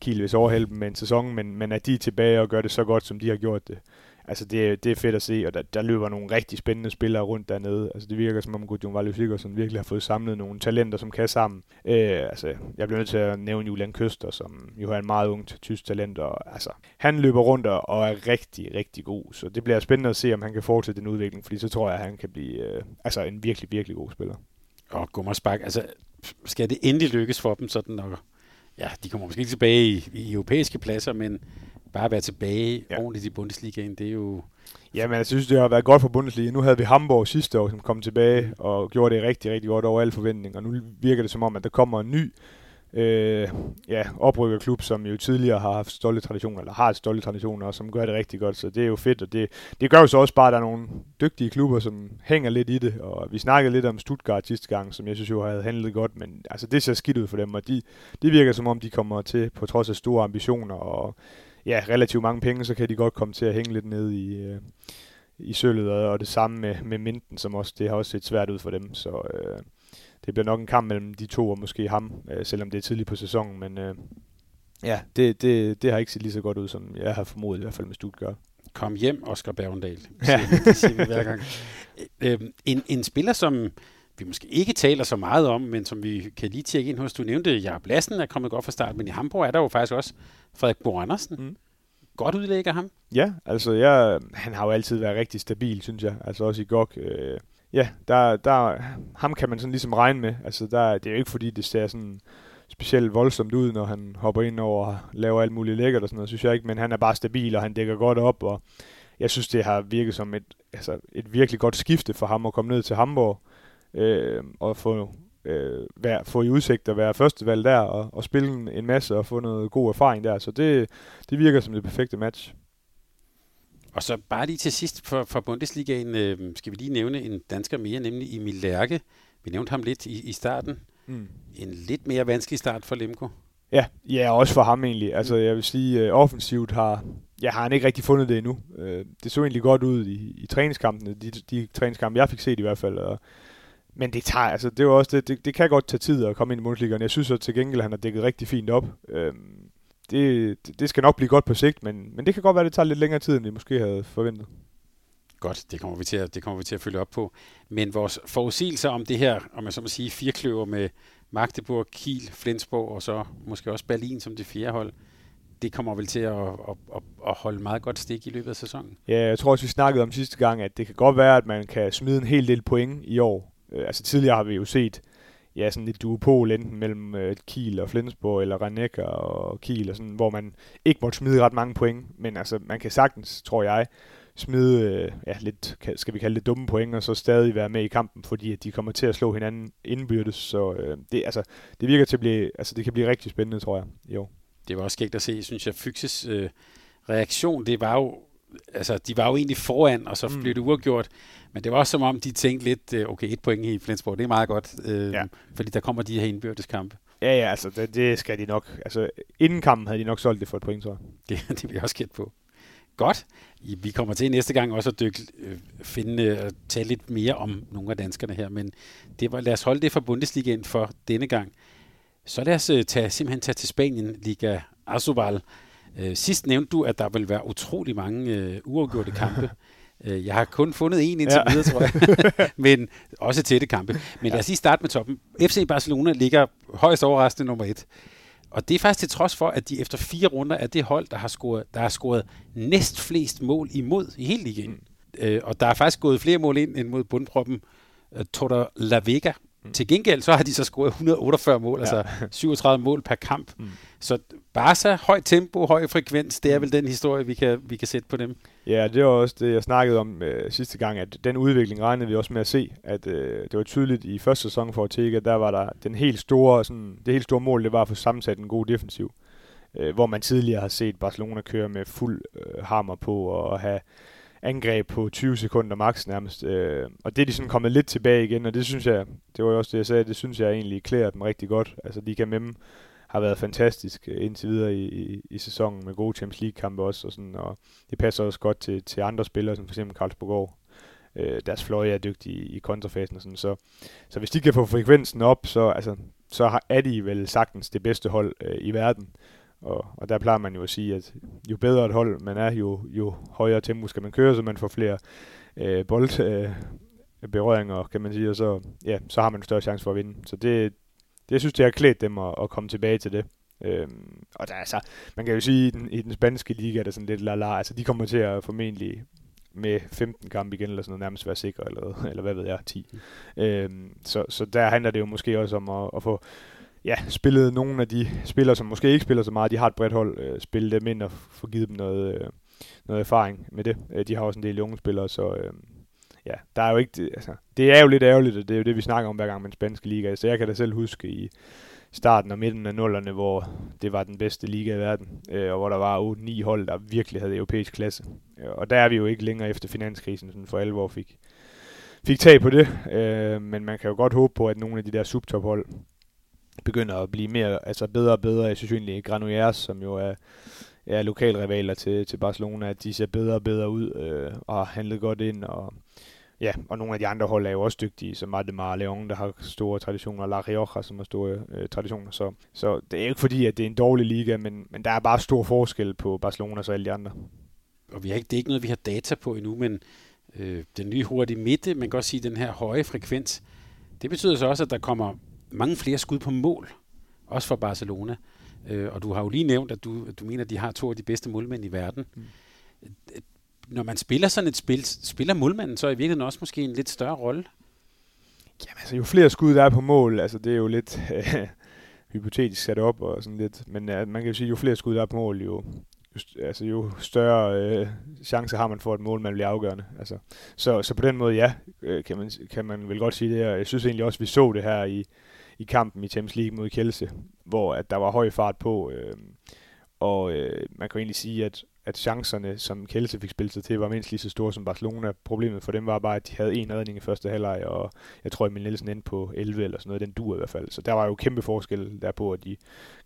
Kiel hvis overhælde dem med en sæson, men, men at de er tilbage og gør det så godt, som de har gjort det, altså det, det er fedt at se, og der, der løber nogle rigtig spændende spillere rundt dernede. Altså det virker som om Gudjon Valø Sigurdsson virkelig har fået samlet nogle talenter, som kan sammen. Øh, altså jeg bliver nødt til at nævne Julian Køster, som jo er en meget ung tysk talent, og altså han løber rundt og er rigtig, rigtig god. Så det bliver spændende at se, om han kan fortsætte den udvikling, fordi så tror jeg, at han kan blive øh, altså en virkelig, virkelig god spiller. Og Gummersbak, altså skal det endelig lykkes for dem sådan, at ja, de kommer måske ikke tilbage i, i europæiske pladser, men bare at være tilbage ja. ordentligt i Bundesligaen, det er jo... Ja, men jeg synes, det har været godt for Bundesliga. Nu havde vi Hamburg sidste år, som kom tilbage og gjorde det rigtig, rigtig godt over alle forventninger. Og nu virker det som om, at der kommer en ny øh, ja, oprykkerklub, som jo tidligere har haft stolte traditioner, eller har et stolte traditioner, og som gør det rigtig godt. Så det er jo fedt, og det, det gør jo så også bare, at der er nogle dygtige klubber, som hænger lidt i det. Og vi snakkede lidt om Stuttgart sidste gang, som jeg synes jo havde handlet godt, men altså, det ser skidt ud for dem, og de, det virker som om, de kommer til, på trods af store ambitioner og ja, relativt mange penge, så kan de godt komme til at hænge lidt ned i, øh, i sølvet, og, og det samme med, med Minden, som også, det har også set svært ud for dem, så øh, det bliver nok en kamp mellem de to, og måske ham, øh, selvom det er tidligt på sæsonen, men øh, ja, det, det, det har ikke set lige så godt ud, som jeg har formodet, i hvert fald med Stuttgart. Kom hjem, Oscar Bergendal. <laughs> Ja. Det siger vi hver gang. <laughs> Øh, en, en spiller, som vi måske ikke taler så meget om, men som vi kan lige tjekke ind hos. Du nævnte, at Jacob Lassen er kommet godt fra start, men i Hamburg er der jo faktisk også Frederik Bo Andersen. Mm. Godt udlægger ham. Ja, altså jeg, han har jo altid været rigtig stabil, synes jeg. Altså også i GOG. Øh, ja, der, der, ham kan man sådan ligesom regne med. Altså der, det er jo ikke fordi, det ser sådan specielt voldsomt ud, når han hopper ind over og laver alt muligt lækkert og sådan noget, synes jeg ikke, men han er bare stabil, og han dækker godt op, og jeg synes, det har virket som et, altså et virkelig godt skifte for ham at komme ned til Hamburg, øh, og få, øh, vær, få i udsigt at være førstevalg der, og, og spille en, en masse og få noget god erfaring der. Så det, det virker som det perfekte match. Og så bare lige til sidst for, for Bundesligaen, øh, skal vi lige nævne en dansker mere, nemlig Emil Lærke. Vi nævnte ham lidt i, i starten. Mm. En lidt mere vanskelig start for Lemko. Ja, ja, også for ham egentlig. Altså, jeg vil sige, uh, offensivt har, ja, har han ikke rigtig fundet det endnu. Uh, det så egentlig godt ud i, i træningskampene, de, de træningskampe, jeg fik set i hvert fald. Og men det tager, altså det er også det, det, det kan godt tage tid at komme ind i Bundesligaen. Jeg synes at til gengæld, at han har dækket rigtig fint op. Øhm, det, det skal nok blive godt på sigt, men, men det kan godt være, at det tager lidt længere tid, end vi måske havde forventet. Godt, det kommer vi til at, det kommer vi til at følge op på. Men vores forudsigelser om det her, om man så må sige, firkløver med Magdeburg, Kiel, Flensborg og så måske også Berlin som det fjerde hold, det kommer vel til at, at, at, at holde meget godt stik i løbet af sæsonen. Ja, jeg tror også, vi snakkede om sidste gang, at det kan godt være, at man kan smide en hel del point i år. Øh, altså tidligere har vi jo set ja, sådan et duopol enten mellem øh, Kiel og Flensborg, eller Rennecker og Kiel, og sådan, hvor man ikke måtte smide ret mange point. Men altså, man kan sagtens, tror jeg, smide øh, ja, lidt, skal vi kalde det dumme point, og så stadig være med i kampen, fordi at de kommer til at slå hinanden indbyrdes. Så øh, det, altså, det virker til at blive, altså det kan blive rigtig spændende, tror jeg, jo. Det var også skægt at se, synes jeg, Fyxes øh, reaktion, det var jo, altså de var jo egentlig foran, og så mm. blev det uafgjort. Men det var også som om, de tænkte lidt, øh, okay, et point i Flensborg, det er meget godt, øh, ja. fordi der kommer de her indbyrdes kampe. Ja, ja, altså det, det skal de nok. Altså inden kampen havde de nok solgt det for et point, tror jeg. <laughs> Det, det vil jeg også gætte på. Godt. Vi kommer til næste gang også at dykke, øh, finde og tale lidt mere om nogle af danskerne her, men det var, lad os holde det for Bundesligaen for denne gang. Så lad os øh, tage, simpelthen tage til Spanien, Liga Asobal. Øh, sidst nævnte du, at der vil være utrolig mange øh, uafgjorte kampe. <laughs> Øh, jeg har kun fundet en indtil ja. videre, tror jeg. <laughs> Men også tætte kampe. Men ja. lad os lige starte med toppen. FC Barcelona ligger højst overraskende nummer et. Og det er faktisk til trods for, at de efter fire runder er det hold, der har scoret, der har scoret næst flest mål imod i hele ligaen. Mm. Øh, og der er faktisk gået flere mål ind end mod bundproppen uh, Torre La Vega. Mm. Til gengæld så har de så scoret 148 mål, ja. altså 37 mål per kamp. Mm. Så Barca, højt tempo, høj frekvens, det er vel den historie, vi kan, vi kan sætte på dem. Ja, det var også det, jeg snakkede om øh, sidste gang, at den udvikling regnede vi også med at se. At øh, det var tydeligt i første sæson for Ortega, der var der den helt store, sådan, det helt store mål, det var at få sammensat en god defensiv. Øh, hvor man tidligere har set Barcelona køre med fuld øh, hammer på og have angreb på 20 sekunder max nærmest. Øh, og det er de sådan kommet lidt tilbage igen, og det synes jeg, det var jo også det, jeg sagde, det synes jeg egentlig klæder dem rigtig godt. Altså, de kan med dem har været fantastisk øh, indtil videre i, i, i sæsonen med gode Champions League-kampe også, og, sådan, og det passer også godt til, til andre spillere, som for eksempel Karlsborg. Øh, deres fløje er dygtige i, i kontrafasen og sådan, så, så hvis de kan få frekvensen op, så, altså, så har, er de vel sagtens det bedste hold øh, i verden. Og, og der plejer man jo at sige, at jo bedre et hold man er, jo, jo højere tempo skal man køre, så man får flere øh, bold, øh, berøringer, kan man sige, og så, ja, så har man en større chance for at vinde. Så det, det jeg synes jeg har klædt dem at, at komme tilbage til det. Øhm, og der er så, man kan jo sige, at i den, i den spanske liga er det sådan lidt la altså de kommer til at formentlig med 15 kampe igen, eller sådan noget, nærmest være sikre, eller, eller hvad ved jeg, 10. Øhm, så, så der handler det jo måske også om at, at få ja, spillede nogle af de spillere, som måske ikke spiller så meget, de har et bredt hold, øh, spille dem ind og få givet dem noget, øh, noget erfaring med det. Øh, de har også en del unge spillere, så øh, ja, der er jo ikke, øh, altså, det er jo lidt ærgerligt, og det er jo det, vi snakker om hver gang med den spanske liga. Så jeg kan da selv huske i starten og midten af nullerne, hvor det var den bedste liga i verden, øh, og hvor der var 8-9 hold, der virkelig havde europæisk klasse. Øh, og der er vi jo ikke længere efter finanskrisen, sådan for alvor fik, fik tag på det. Øh, men man kan jo godt håbe på, at nogle af de der subtophold begynder at blive mere, altså bedre og bedre. Jeg synes egentlig, Granollers, som jo er, er lokalrivaler til, til Barcelona, at de ser bedre og bedre ud øh, og har handlet godt ind. Og, ja, og nogle af de andre hold er jo også dygtige, som Ademar Leon, der har store traditioner, og La Rioja, som har store øh, traditioner. Så, så det er ikke fordi, at det er en dårlig liga, men, men der er bare stor forskel på Barcelona og alle de andre. Og vi har ikke, det er ikke noget, vi har data på endnu, men øh, den nye hurtige midte, man kan også sige, den her høje frekvens, det betyder så også, at der kommer mange flere skud på mål, også for Barcelona. Øh, og du har jo lige nævnt, at du, du mener, at de har to af de bedste målmænd i verden. Mm. Når man spiller sådan et spil, spiller målmanden så i virkeligheden også måske en lidt større rolle? Jamen altså, jo flere skud der er på mål, altså det er jo lidt øh, <laughs> hypotetisk sat op og sådan lidt, men uh, man kan jo sige, jo flere skud der er på mål, jo, jo, altså, jo større øh, chance har man for, at mål man bliver afgørende. Altså, så, så på den måde, ja, øh, kan, man, kan man vel godt sige det her. Jeg synes egentlig også, at vi så det her i, i kampen i Champions League mod Kielse, hvor at der var høj fart på, øh, og øh, man kan egentlig sige, at, at chancerne, som Kielse fik spillet sig til, var mindst lige så store som Barcelona. Problemet for dem var bare, at de havde en redning i første halvleg, og jeg tror, Emil Nielsen endte på 11 eller sådan noget, den dur i hvert fald. Så der var jo kæmpe forskel der på, at de,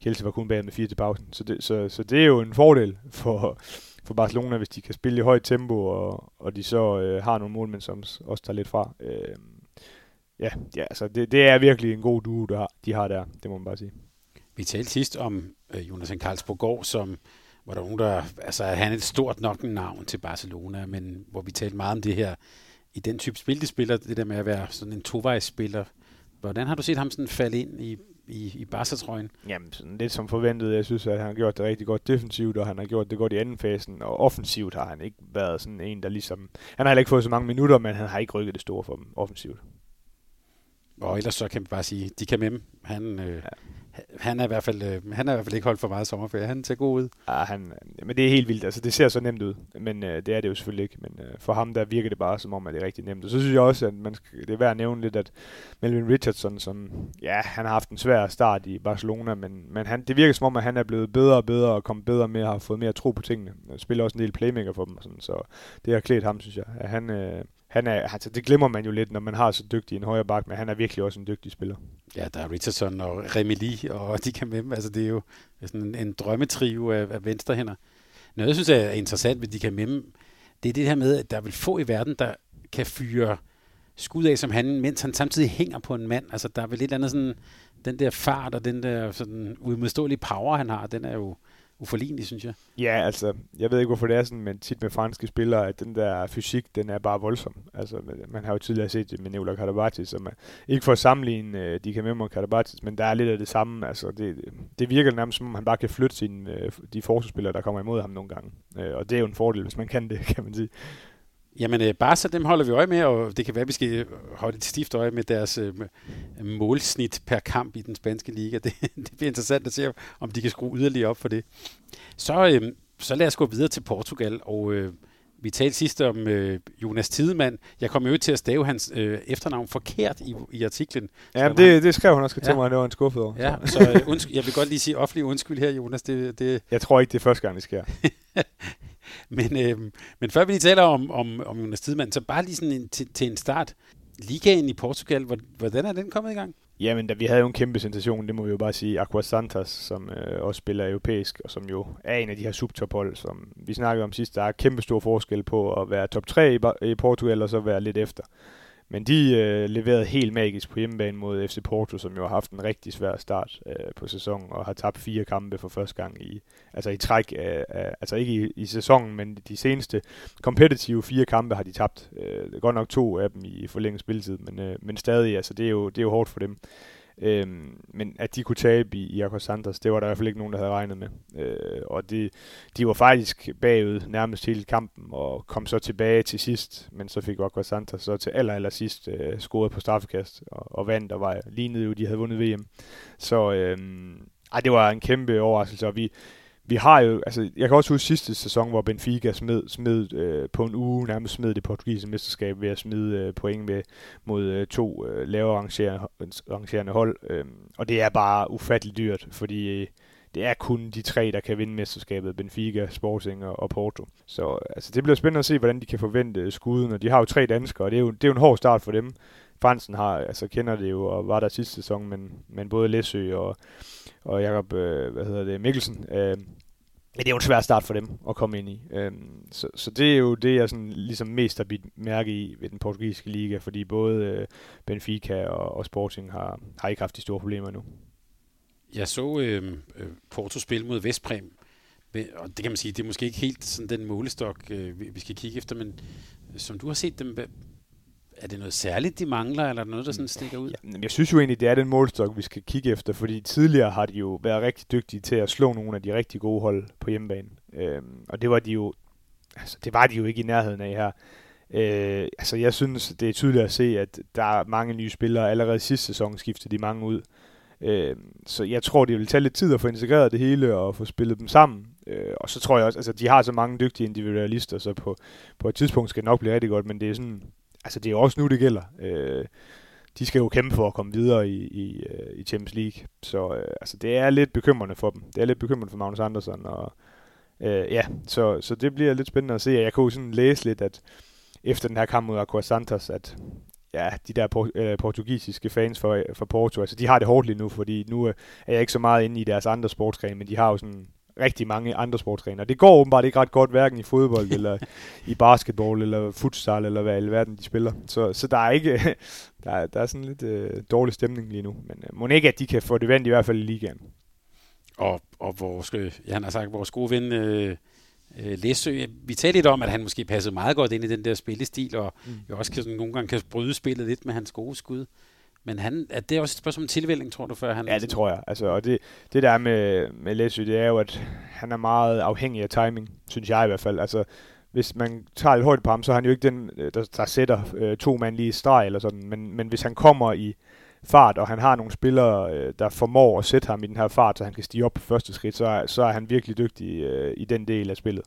Kielse var kun bag med fire til pausen. Så det, så, så det er jo en fordel for, for Barcelona, hvis de kan spille i højt tempo, og, og de så øh, har nogle målmænd, som også tager lidt fra. Øh, ja, ja altså det, det er virkelig en god duo, der har, de har der, det må man bare sige. Vi talte sidst om øh, Jonas Karlsborg som hvor der nogen, der, altså han er et stort nok navn til Barcelona, men hvor vi talte meget om det her, i den type spil, de spiller, det der med at være sådan en tovejsspiller. Hvordan har du set ham sådan falde ind i, i, i Barca-trøjen? Jamen, sådan lidt som forventet. Jeg synes, at han har gjort det rigtig godt defensivt, og han har gjort det godt i anden fasen. Og offensivt har han ikke været sådan en, der ligesom... Han har heller ikke fået så mange minutter, men han har ikke rykket det store for dem offensivt. Og ellers så kan vi bare sige, de kan med. Han, øh, ja han er i hvert fald, øh, han er i hvert fald ikke holdt for meget sommerferie. Han ser god ud. Ja, han, men det er helt vildt. Altså, det ser så nemt ud, men øh, det er det jo selvfølgelig ikke. Men øh, for ham der virker det bare som om, at det er rigtig nemt. Og så synes jeg også, at man skal, det er værd at nævne lidt, at Melvin Richardson, som, ja, han har haft en svær start i Barcelona, men, men han, det virker som om, at han er blevet bedre og bedre og kommet bedre med og har fået mere tro på tingene. Han spiller også en del playmaker for dem, og sådan, så det har klædt ham, synes jeg. At han, øh, han er, altså det glemmer man jo lidt, når man har så dygtig en højre bak, men han er virkelig også en dygtig spiller. Ja, der er Richardson og Remili, og de kan med dem. Altså det er jo sådan en, en drømmetrio af, af venstrehænder. Noget, jeg synes er interessant ved de kan med dem, det er det her med, at der vil få i verden, der kan fyre skud af som han, mens han samtidig hænger på en mand. Altså der er vel lidt andet sådan, den der fart og den der sådan uimodståelige power, han har, den er jo, uforlignelig, synes jeg. Ja, altså, jeg ved ikke, hvorfor det er sådan, men tit med franske spillere, at den der fysik, den er bare voldsom. Altså, man har jo tidligere set det med Neula Karabatis, som er, ikke for at sammenligne øh, de kan med mig Karabatis, men der er lidt af det samme. Altså, det, det virker nærmest som om, han bare kan flytte sine, øh, de forsvarsspillere, der kommer imod ham nogle gange. Øh, og det er jo en fordel, hvis man kan det, <laughs> kan man sige. Jamen, øh, Barca, dem holder vi øje med, og det kan være, at vi skal holde et stift øje med deres øh, målsnit per kamp i den spanske liga. <laughs> Det, det bliver interessant at se, om de kan skrue yderligere op for det. Så, øh, så lad os gå videre til Portugal, og øh, vi talte sidst om øh, Jonas Tidemann. Jeg kom jo til at stave hans øh, efternavn forkert i, i artiklen. Ja, det, det skrev han også til ja. mig, det var en skuffet over. Ja, så øh, undskyld, jeg vil godt lige sige offentlig undskyld her, Jonas. Det, det... Jeg tror ikke, det er første gang, det sker. <laughs> men, øh, men før vi lige taler om, om, om Jonas Tidemand, så bare lige sådan en, til, til en start. Ligaen i Portugal, hvordan er den kommet i gang? Jamen, da vi havde jo en kæmpe sensation, det må vi jo bare sige. Aqua Santos, som øh, også spiller europæisk, og som jo er en af de her subtophold, som vi snakkede om sidst. Der er kæmpe stor forskel på at være top 3 i, i Portugal, og så være lidt efter. Men de øh, leverede helt magisk på hjemmebane mod FC Porto, som jo har haft en rigtig svær start øh, på sæsonen, og har tabt fire kampe for første gang i, altså i træk, af, af, altså ikke i, i sæsonen, men de seneste kompetitive fire kampe har de tabt. Øh, godt nok to af dem i forlænget spilletid, men, øh, men stadig, altså det er, jo, det er jo hårdt for dem. Øhm, men at de kunne tabe i, i Akos Santos, det var der i hvert fald ikke nogen, der havde regnet med. Øh, og de, de var faktisk bagud nærmest hele kampen, og kom så tilbage til sidst, men så fik Akos Santos så til aller, aller sidst øh, scoret på straffekast, og, og vandt, og var lignede jo, de havde vundet VM. Så øh, ej, det var en kæmpe overraskelse, og vi, vi har jo, altså jeg kan også huske sidste sæson, hvor Benfica smed, smed øh, på en uge, nærmest smed det portugisiske mesterskab ved at smide øh, point med, mod øh, to øh, lavere arrangerende hold. Øh, og det er bare ufatteligt dyrt, fordi øh, det er kun de tre, der kan vinde mesterskabet, Benfica, Sporting og, og Porto. Så øh, altså, det bliver spændende at se, hvordan de kan forvente øh, skuden, og de har jo tre danskere, og det er jo, det er jo en hård start for dem. Fransen har, altså kender det jo, og var der sidste sæson, men, men både Læsø og, og Jakob, øh, hvad hedder det, Mikkelsen, øh, men det er jo en svær start for dem at komme ind i. Øhm, så, så det er jo det, jeg sådan ligesom mest har bidt mærke i ved den portugisiske liga, fordi både øh, Benfica og, og Sporting har, har ikke haft de store problemer nu. Jeg så øh, øh Porto spille mod Vestprem, og det kan man sige, det er måske ikke helt sådan den målestok, øh, vi skal kigge efter, men som du har set dem, er det noget særligt, de mangler, eller er der noget, der sådan stikker ud? Ja, jeg synes jo egentlig, det er den målstok, vi skal kigge efter, fordi tidligere har de jo været rigtig dygtige til at slå nogle af de rigtig gode hold på hjemmebane. Øhm, og det var de jo, altså, det var de jo ikke i nærheden af her. Øh, altså jeg synes, det er tydeligt at se, at der er mange nye spillere. Allerede sidste sæson skiftede de mange ud. Øh, så jeg tror, det vil tage lidt tid at få integreret det hele og få spillet dem sammen. Øh, og så tror jeg også, altså de har så mange dygtige individualister, så på, på et tidspunkt skal det nok blive rigtig godt, men det er sådan, altså det er jo også nu, det gælder. Øh, de skal jo kæmpe for at komme videre i, i, øh, i Champions League. Så øh, altså, det er lidt bekymrende for dem. Det er lidt bekymrende for Magnus Andersen. Og, øh, ja, så, så det bliver lidt spændende at se. Jeg kunne jo sådan læse lidt, at efter den her kamp mod Aqua Santos, at ja, de der por- øh, portugisiske fans for, for Porto, altså de har det hårdt lige nu, fordi nu øh, er jeg ikke så meget inde i deres andre sportsgrene, men de har jo sådan rigtig mange andre sportsgrene. Det går åbenbart ikke ret godt, hverken i fodbold, eller i basketball, eller futsal, eller hvad i verden de spiller. Så, så der er ikke, <laughs> der er, der er sådan lidt øh, dårlig stemning lige nu. Men øh, må ikke, at de kan få det vendt i hvert fald i ligaen. Og, og vores, øh, han har sagt, vores gode ven øh, øh, Læsø, vi talte lidt om, at han måske passede meget godt ind i den der spillestil, og mm. jo også kan, sådan, nogle gange kan bryde spillet lidt med hans gode skud. Men han, er det også et spørgsmål om tilvælling, tror du, før han... Ja, det tror jeg. Altså, og det, det der med, med Læsø, det er jo, at han er meget afhængig af timing, synes jeg i hvert fald. Altså, hvis man tager lidt højt på ham, så er han jo ikke den, øh, der, der sætter øh, to mand lige i streg eller sådan. Men, men hvis han kommer i fart, og han har nogle spillere, øh, der formår at sætte ham i den her fart, så han kan stige op på første skridt, så er, så er han virkelig dygtig øh, i den del af spillet.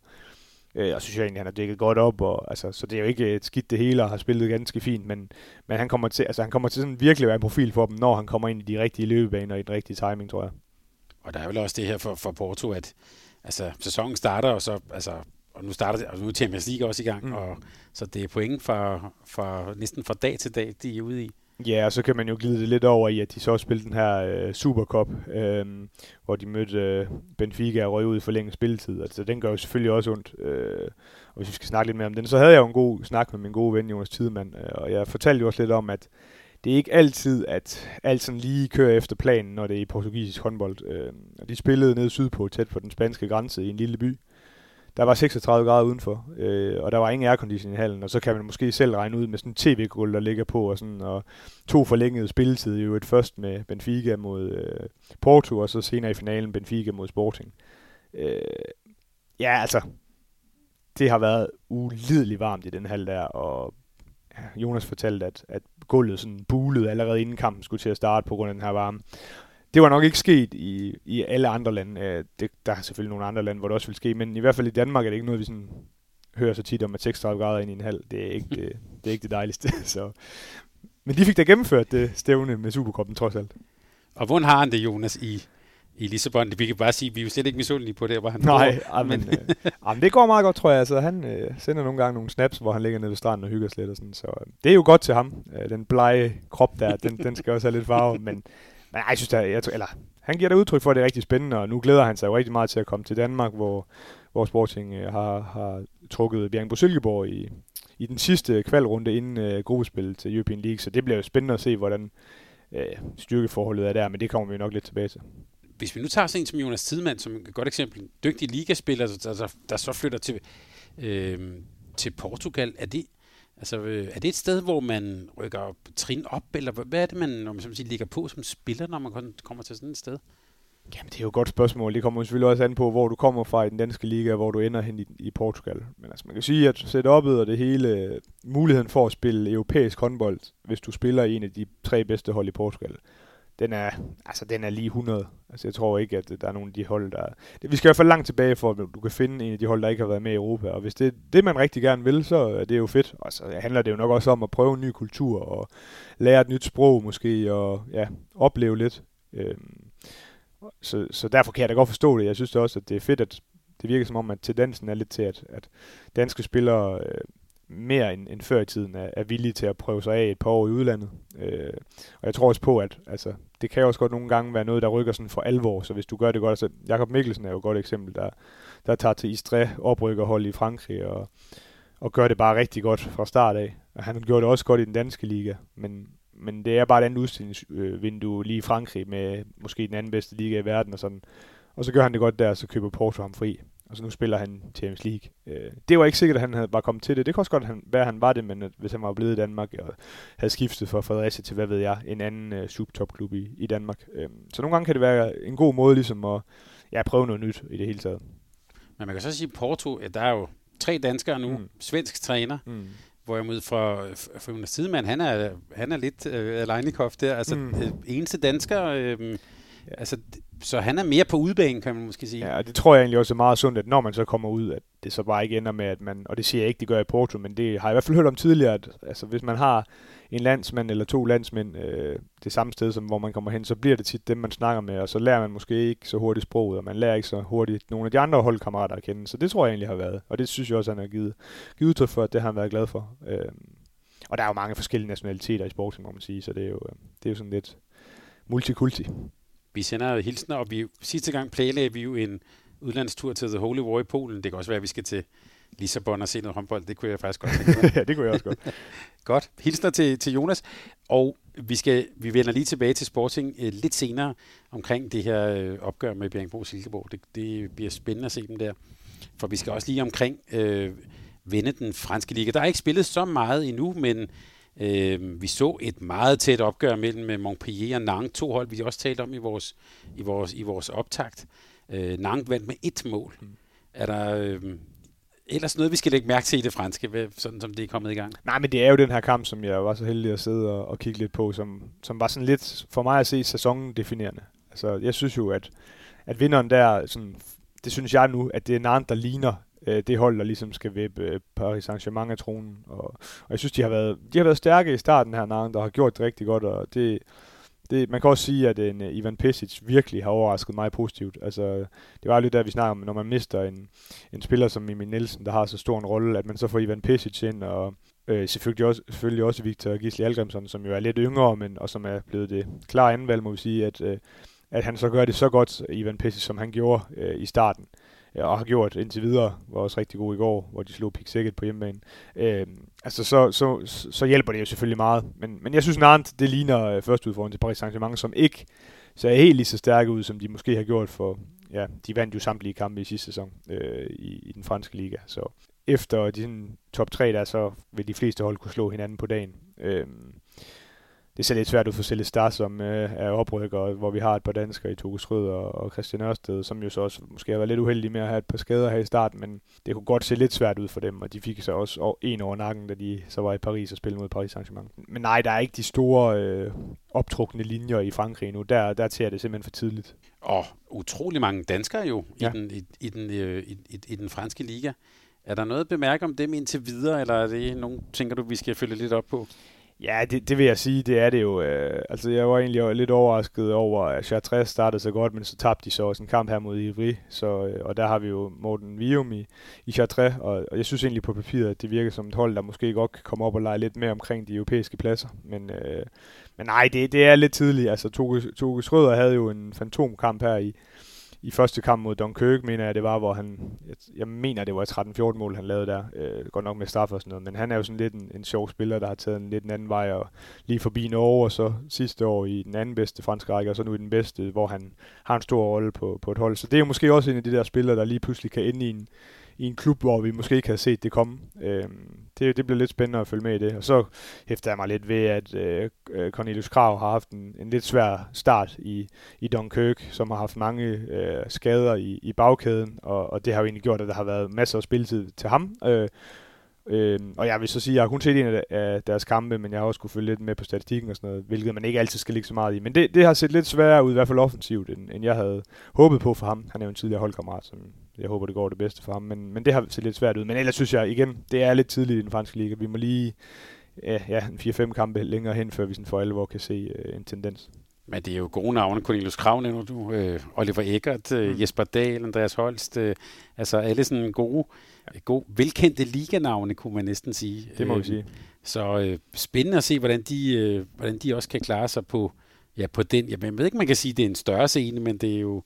Øh, og synes jeg egentlig, han har dækket godt op, og, altså, så det er jo ikke et skidt det hele, og har spillet ganske fint, men, men han kommer til, altså, han kommer til sådan virkelig at være en profil for dem, når han kommer ind i de rigtige løbebaner og i den rigtige timing, tror jeg. Og der er vel også det her for, for Porto, at altså, sæsonen starter, og så altså, og nu starter og nu er Champions League også i gang, mm. og, så det er point for, for, næsten fra dag til dag, de er ude i. Ja, og så kan man jo glide det lidt over i, at de så spillede den her øh, Supercup, øh, hvor de mødte øh, Benfica og røg ud i forlænget spilletid. Altså, den gør jo selvfølgelig også ondt. Øh, og hvis vi skal snakke lidt mere om den, så havde jeg jo en god snak med min gode ven Jonas Tidemand, øh, og jeg fortalte jo også lidt om, at det er ikke altid, at alt sådan lige kører efter planen, når det er i portugisisk håndbold. Øh, de spillede nede sydpå, tæt på den spanske grænse i en lille by der var 36 grader udenfor, øh, og der var ingen aircondition i hallen, og så kan man måske selv regne ud med sådan en tv-gulv, der ligger på, og, sådan, og to forlængede spilletid, jo et først med Benfica mod øh, Porto, og så senere i finalen Benfica mod Sporting. Øh, ja, altså, det har været ulideligt varmt i den hal der, og Jonas fortalte, at, at gulvet sådan bulede allerede inden kampen skulle til at starte på grund af den her varme det var nok ikke sket i, i alle andre lande. Øh, det, der er selvfølgelig nogle andre lande, hvor det også vil ske, men i hvert fald i Danmark er det ikke noget, vi sådan hører så tit om, at 36 grader ind i en halv, det er ikke det, <laughs> det, er ikke det dejligste. <laughs> Så. Men de fik da gennemført det stævne med Superkoppen, trods alt. Og hvordan har han det, Jonas, i, i Lissabon? Vi kan bare sige, at vi er jo slet ikke misundelige på det, hvor han Nej, bor, men, men, øh, jamen, det går meget godt, tror jeg. Altså, han øh, sender nogle gange nogle snaps, hvor han ligger nede ved stranden og hygger sig lidt. Og sådan, så øh, det er jo godt til ham. Øh, den blege krop der, den, den skal også have lidt farve. Men men jeg synes, at, jeg, eller, han giver da udtryk for, at det er rigtig spændende, og nu glæder han sig jo rigtig meget til at komme til Danmark, hvor, hvor Sporting øh, har, har trukket Bjergbro Silkeborg i, i den sidste kvalrunde inden øh, gruppespillet til European League, så det bliver jo spændende at se, hvordan øh, styrkeforholdet er der, men det kommer vi nok lidt tilbage til. Hvis vi nu tager sådan en som Jonas Tidemand, som et godt eksempel, en dygtig ligaspiller, der, der, der så flytter til, øh, til Portugal, er det, Altså, øh, er det et sted, hvor man rykker trin op, eller hvad er det, man, når man som siger, ligger på som spiller, når man kommer til sådan et sted? Jamen, det er jo et godt spørgsmål. Det kommer selvfølgelig også an på, hvor du kommer fra i den danske liga, hvor du ender hen i, i Portugal. Men altså, man kan sige, at setup'et og det hele, muligheden for at spille europæisk håndbold, hvis du spiller i en af de tre bedste hold i Portugal, den er, altså, den er lige 100. Altså, jeg tror ikke, at øh, der er nogen af de hold, der... Vi skal i hvert fald langt tilbage, for at du kan finde en af de hold, der ikke har været med i Europa. Og hvis det er det, man rigtig gerne vil, så er det jo fedt. Og så handler det jo nok også om at prøve en ny kultur, og lære et nyt sprog måske, og ja, opleve lidt. Øhm, så, så derfor kan jeg da godt forstå det. Jeg synes også, at det er fedt, at det virker som om, at tendensen er lidt til, at, at danske spillere øh, mere end, end før i tiden er, er villige til at prøve sig af et par år i udlandet. Øh, og jeg tror også på, at altså, det kan også godt nogle gange være noget, der rykker sådan for alvor, så hvis du gør det godt, altså Jakob Mikkelsen er jo et godt eksempel, der, der tager til Istre oprykkerhold i Frankrig og, og gør det bare rigtig godt fra start af. Og han gjorde det også godt i den danske liga, men, men det er bare et andet udstillingsvindue lige i Frankrig med måske den anden bedste liga i verden og sådan. Og så gør han det godt der, så køber Porto ham fri. Og så nu spiller han Champions League. Øh, det var ikke sikkert, at han havde bare kommet til det. Det kan også godt være, at han var det, men at hvis han var blevet i Danmark og havde skiftet fra Fredericia til, hvad ved jeg, en anden uh, subtopklub i, i Danmark. Øh, så nogle gange kan det være en god måde ligesom at ja, prøve noget nyt i det hele taget. Men man kan så sige, Porto, at der er jo tre danskere nu, mm. svensk træner, mm. Hvorimod for, for Jonas Tidemand, han er, han er lidt øh, Alejnikov der, altså mm. øh, eneste dansker, øh, Ja. Altså, så han er mere på udbanen, kan man måske sige. Ja, og det tror jeg egentlig også er meget sundt, at når man så kommer ud, at det så bare ikke ender med, at man, og det siger jeg ikke, det gør i Porto, men det har jeg i hvert fald hørt om tidligere, at altså, hvis man har en landsmand eller to landsmænd øh, det samme sted, som hvor man kommer hen, så bliver det tit dem, man snakker med, og så lærer man måske ikke så hurtigt sproget, og man lærer ikke så hurtigt nogle af de andre holdkammerater at kende. Så det tror jeg egentlig har været, og det synes jeg også, han har givet, givet udtryk for, at det har han været glad for. Øh, og der er jo mange forskellige nationaliteter i sporten, må man sige, så det er jo, øh, det er jo sådan lidt multikulti. Vi sender hilsner, og vi, sidste gang planlagde vi jo en udlandstur til The Holy War i Polen. Det kan også være, at vi skal til Lissabon og se noget håndbold. Det kunne jeg faktisk godt tænke <laughs> ja, det kunne jeg også godt. <laughs> godt. Hilsner til, til Jonas. Og vi, skal, vi vender lige tilbage til Sporting øh, lidt senere omkring det her øh, opgør med Bjergbro Silkeborg. Det, det bliver spændende at se dem der. For vi skal også lige omkring øh, vende den franske liga. Der er ikke spillet så meget endnu, men øh, vi så et meget tæt opgør mellem Montpellier og Nantes. To hold, vi også talt om i vores, i vores, i vores optakt. Øh, Nantes vandt med et mål. Mm. Er der... Øh, ellers noget, vi skal lægge mærke til i det franske, sådan som det er kommet i gang? Nej, men det er jo den her kamp, som jeg var så heldig at sidde og, og kigge lidt på, som, som var sådan lidt, for mig at se, sæsonen definerende. Altså, jeg synes jo, at, at vinderen der, sådan, det synes jeg nu, at det er Nantes, der ligner øh, det hold, der ligesom skal vippe øh, Paris Saint-Germain af tronen. Og, og jeg synes, de har været, de har været stærke i starten her, Nang, der har gjort det rigtig godt, og det, det, man kan også sige, at en, Ivan Pesic virkelig har overrasket mig positivt. Altså, det var lidt der, vi snakker om, når man mister en, en spiller som Emil Nielsen, der har så stor en rolle, at man så får Ivan Pesic ind, og øh, selvfølgelig, også, selvfølgelig også Victor Gisli Algrimsson, som jo er lidt yngre, men, og som er blevet det klare anvalg, må vi sige, at, øh, at han så gør det så godt, Ivan Pesic, som han gjorde øh, i starten Øh, og har gjort indtil videre, var også rigtig god i går, hvor de slog Pick på hjemmebane. Øh, altså, så, så, så hjælper det jo selvfølgelig meget. Men, men jeg synes, Nantes, det ligner øh, første udfordring til Paris Saint-Germain, som ikke ser helt lige så stærke ud, som de måske har gjort for, ja, de vandt jo samtlige kampe i sidste sæson øh, i, i den franske liga. Så efter de sådan, top 3 der, så vil de fleste hold kunne slå hinanden på dagen. Øh, det ser lidt svært ud for Selle Star, som øh, er oprykker, hvor vi har et par danskere i Toge Rød og, og Christian Ørsted, som jo så også måske har været lidt uheldige med at have et par skader her i starten, men det kunne godt se lidt svært ud for dem, og de fik så også en over nakken, da de så var i Paris og spillede mod Paris Saint-Germain. Men nej, der er ikke de store øh, optrukne linjer i Frankrig nu. Der, der tager det simpelthen for tidligt. Og utrolig mange danskere jo ja. i, den, i, i, den, øh, i, i, i den franske liga. Er der noget at bemærke om dem indtil videre, eller er det nogle, tænker du, vi skal følge lidt op på? Ja, det, det vil jeg sige, det er det jo. Øh, altså, jeg var egentlig lidt overrasket over, at Chartres startede så godt, men så tabte de så også en kamp her mod Ivry, så, øh, og der har vi jo Morten Vium i, i Chartres, og, og jeg synes egentlig på papiret, at det virker som et hold, der måske godt kan komme op og lege lidt mere omkring de europæiske pladser, men, øh, men nej, det, det er lidt tidligt. Altså, Toge, Røder havde jo en fantomkamp her i, i første kamp mod Dunkirk, mener jeg, det var, hvor han, jeg, mener, det var 13-14 mål, han lavede der, øh, godt nok med straf og sådan noget, men han er jo sådan lidt en, en sjov spiller, der har taget en lidt en anden vej, og lige forbi Norge, og så sidste år i den anden bedste franske række, og så nu i den bedste, hvor han har en stor rolle på, på et hold. Så det er jo måske også en af de der spillere, der lige pludselig kan ende i en, i en klub, hvor vi måske ikke havde set det komme. Øh, det, det bliver lidt spændende at følge med i det. Og så hæfter jeg mig lidt ved, at øh, øh Cornelius Krav har haft en, en lidt svær start i, i Dunkirk, som har haft mange øh, skader i, i bagkæden, og, og det har jo egentlig gjort, at der har været masser af spilletid til ham. Øh, Øh, og jeg vil så sige, at jeg har kun set en af deres kampe, men jeg har også kunne følge lidt med på statistikken og sådan noget, hvilket man ikke altid skal ligge så meget i. Men det, det har set lidt sværere ud, i hvert fald offensivt, end, end jeg havde håbet på for ham. Han er jo en tidligere holdkammerat, som jeg håber, det går det bedste for ham. Men, men det har set lidt svært ud. Men ellers synes jeg igen, det er lidt tidligt i den franske liga. Vi må lige ja, ja, en 4-5 kampe længere hen, før vi sådan for alvor kan se øh, en tendens. Men det er jo gode navne. Cornelius Krav nævner du, øh, Oliver Eckert, øh, mm. Jesper Dahl, Andreas Holst. Øh, altså alle sådan gode, ja. gode velkendte liganavne, kunne man næsten sige. Det må vi øh, sige. Så øh, spændende at se, hvordan de, øh, hvordan de også kan klare sig på, ja, på den. Jeg ved ikke, man kan sige, at det er en større scene, men det er jo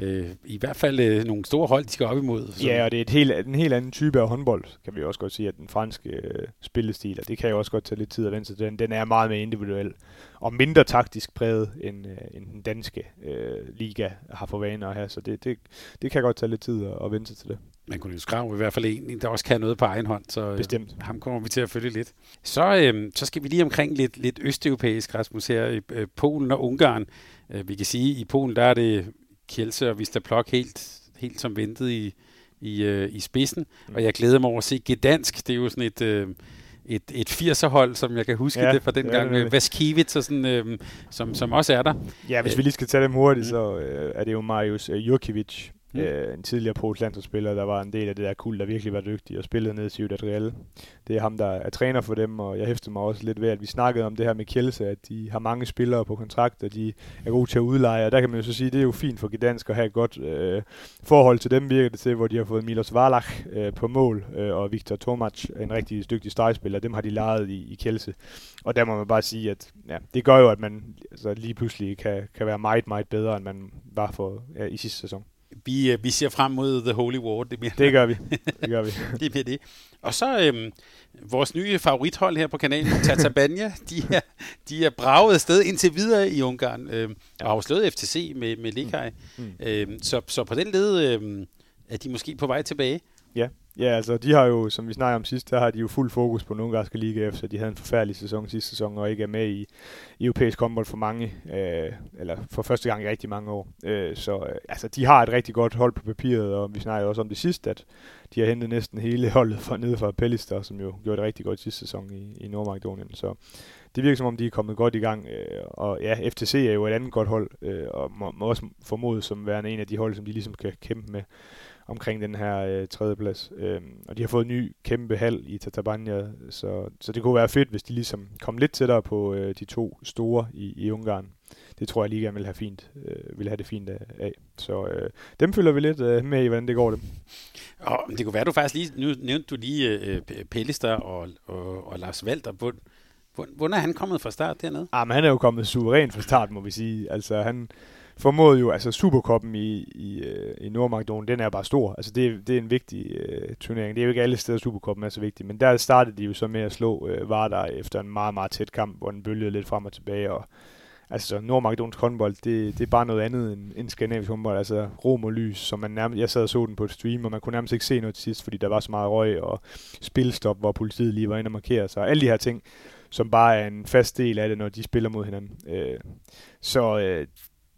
øh, i hvert fald øh, nogle store hold, de skal op imod. Så. Ja, og det er et helt, en helt anden type af håndbold, kan vi også godt sige, at den franske øh, spillestil, og det kan jo også godt tage lidt tid at vente til den, den er meget mere individuel og mindre taktisk præget, end, øh, end den danske øh, liga har for vaner at have, så det, det, det kan godt tage lidt tid at, at vente til det. Man kunne jo skrive i hvert fald en, der også kan noget på egen hånd, så øh, Bestemt. ham kommer vi til at følge lidt. Så, øh, så skal vi lige omkring lidt, lidt østeuropæisk, Rasmus, her i øh, Polen og Ungarn. Øh, vi kan sige, at i Polen der er det Kielse og Vista Plok helt, helt som ventet i, i, øh, i spidsen. Mm. Og jeg glæder mig over at se Gdansk. Det er jo sådan et... Øh, et, et 80'er-hold, som jeg kan huske ja, det fra den ja, gang. Det Vaskiewicz, og sådan, øh, som, som også er der. Ja, hvis vi lige skal tage dem hurtigt, mm. så øh, er det jo Marius øh, Jurkiewicz, Mm. Øh, en tidligere polsk landsholdsspiller, der var en del af det der kul, der virkelig var dygtig og spillede ned i Ciudad Real. Det er ham, der er træner for dem, og jeg hæftede mig også lidt ved, at vi snakkede om det her med Kjelse, at de har mange spillere på kontrakt, og de er gode til at udleje, og der kan man jo så sige, at det er jo fint for Gdansk at have et godt øh, forhold til dem, virker det til, hvor de har fået Milos Valach øh, på mål, øh, og Viktor Tomac, en rigtig dygtig stregspiller, dem har de lejet i, i Kjelse. Og der må man bare sige, at ja, det gør jo, at man altså, lige pludselig kan, kan være meget, meget bedre, end man var for ja, i sidste sæson vi, øh, vi ser frem mod The Holy War. Det, bliver, det gør vi. Det gør vi. <laughs> det bliver det. Og så øhm, vores nye favorithold her på kanalen, Tatabania, <laughs> de er, de er braget afsted indtil videre i Ungarn, øh, og har slået FTC med, med Lekaj. Mm. Mm. Øh, så, så på den led øh, er de måske på vej tilbage. Ja, ja, altså de har jo, som vi snakkede om sidst, der har de jo fuld fokus på den ungarske liga, efter de havde en forfærdelig sæson sidste sæson, og ikke er med i, i europæisk håndbold for mange, øh, eller for første gang i rigtig mange år. Øh, så øh, altså, de har et rigtig godt hold på papiret, og vi snakkede også om det sidst, at de har hentet næsten hele <laughs> holdet fra nede fra Pellister, som jo gjorde det rigtig godt sidste sæson i, i Nordmakedonien. Så det virker som om, de er kommet godt i gang. Øh, og ja, FTC er jo et andet godt hold, øh, og må, må også formodes som værende en af de hold, som de ligesom kan kæmpe med omkring den her øh, tredjeplads. Øh, og de har fået en ny kæmpe hal i Tatabania, så, så det kunne være fedt, hvis de ligesom kom lidt tættere på øh, de to store i, i Ungarn. Det tror jeg, Ligaen vil have, fint, øh, vil have det fint af. Så øh, dem følger vi lidt øh, med i, hvordan det går dem. Og det kunne være, du faktisk lige, nu nævnte du lige øh, Pellister og, og, og Lars Valter. Hvordan er han kommet fra start dernede? Ah, men han er jo kommet suverænt fra start, må vi sige. Altså, han, formåede jo, altså Superkoppen i, i, øh, i Nordmakedonien, den er bare stor. Altså det, det er en vigtig øh, turnering. Det er jo ikke alle steder, Superkoppen er så vigtig. Men der startede de jo så med at slå øh, Vardar efter en meget, meget tæt kamp, hvor den bølgede lidt frem og tilbage. Og, altså Nordmakedonsk håndbold, det, det er bare noget andet end, end skandinavisk håndbold. Altså rom og lys, som man nærmest, jeg sad og så den på et stream, og man kunne nærmest ikke se noget til sidst, fordi der var så meget røg og spilstop, hvor politiet lige var inde og markere sig. Alle de her ting, som bare er en fast del af det, når de spiller mod hinanden. Øh, så øh,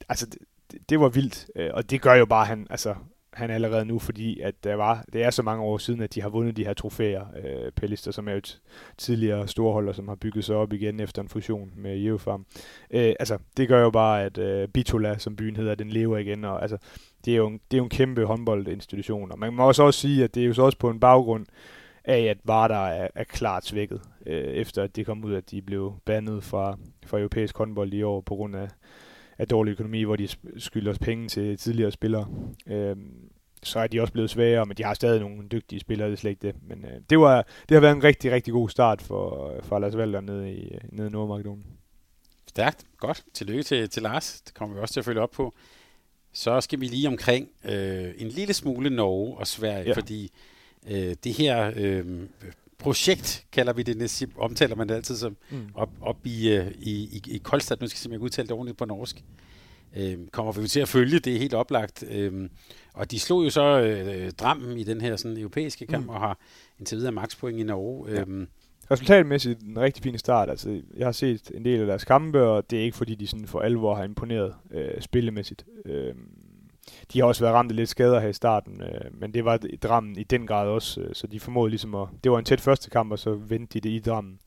altså, det, det var vildt, øh, og det gør jo bare, han, altså, han allerede nu, fordi at der var, det er så mange år siden, at de har vundet de her trofæer. Øh, Pellister, som er jo et tidligere storholder, som har bygget sig op igen efter en fusion med Jeofarm. Øh, altså, det gør jo bare, at øh, Bitola, som byen hedder, den lever igen, og altså, det er jo en, det er jo en kæmpe håndboldinstitution. Og man må også, også sige, at det er jo så også på en baggrund af, at Vardar er, er klart svækket, øh, efter at det kom ud, at de blev bandet fra, fra europæisk håndbold i år på grund af af dårlig økonomi, hvor de skylder penge til tidligere spillere. Øh, så er de også blevet svagere, men de har stadig nogle dygtige spillere, det er slet ikke det. Men øh, det, var, det har været en rigtig, rigtig god start for, for Lars Valder nede i, nede i Nordmakedonien. Stærkt. Godt. Tillykke til, til Lars. Det kommer vi også til at følge op på. Så skal vi lige omkring øh, en lille smule Norge og Sverige, ja. fordi øh, det her øh, projekt, kalder vi det, næste, omtaler man det altid som, mm. op, op i, øh, i, i, i Kolstad, nu skal jeg simpelthen udtale det ordentligt på norsk, øh, kommer vi til at følge, det er helt oplagt. Øh, og de slog jo så øh, Drammen i den her sådan, europæiske kamp, mm. og har indtil videre makspoint i Norge. Ja. Øh, Resultatmæssigt en rigtig fin start. Altså, jeg har set en del af deres kampe, og det er ikke fordi, de sådan for alvor har imponeret øh, spillemæssigt. Øh, de har også været ramt af lidt skader her i starten, øh, men det var Drammen i den grad også, øh, så de formåede ligesom at... Det var en tæt første kamp, og så vendte de det i Drammen,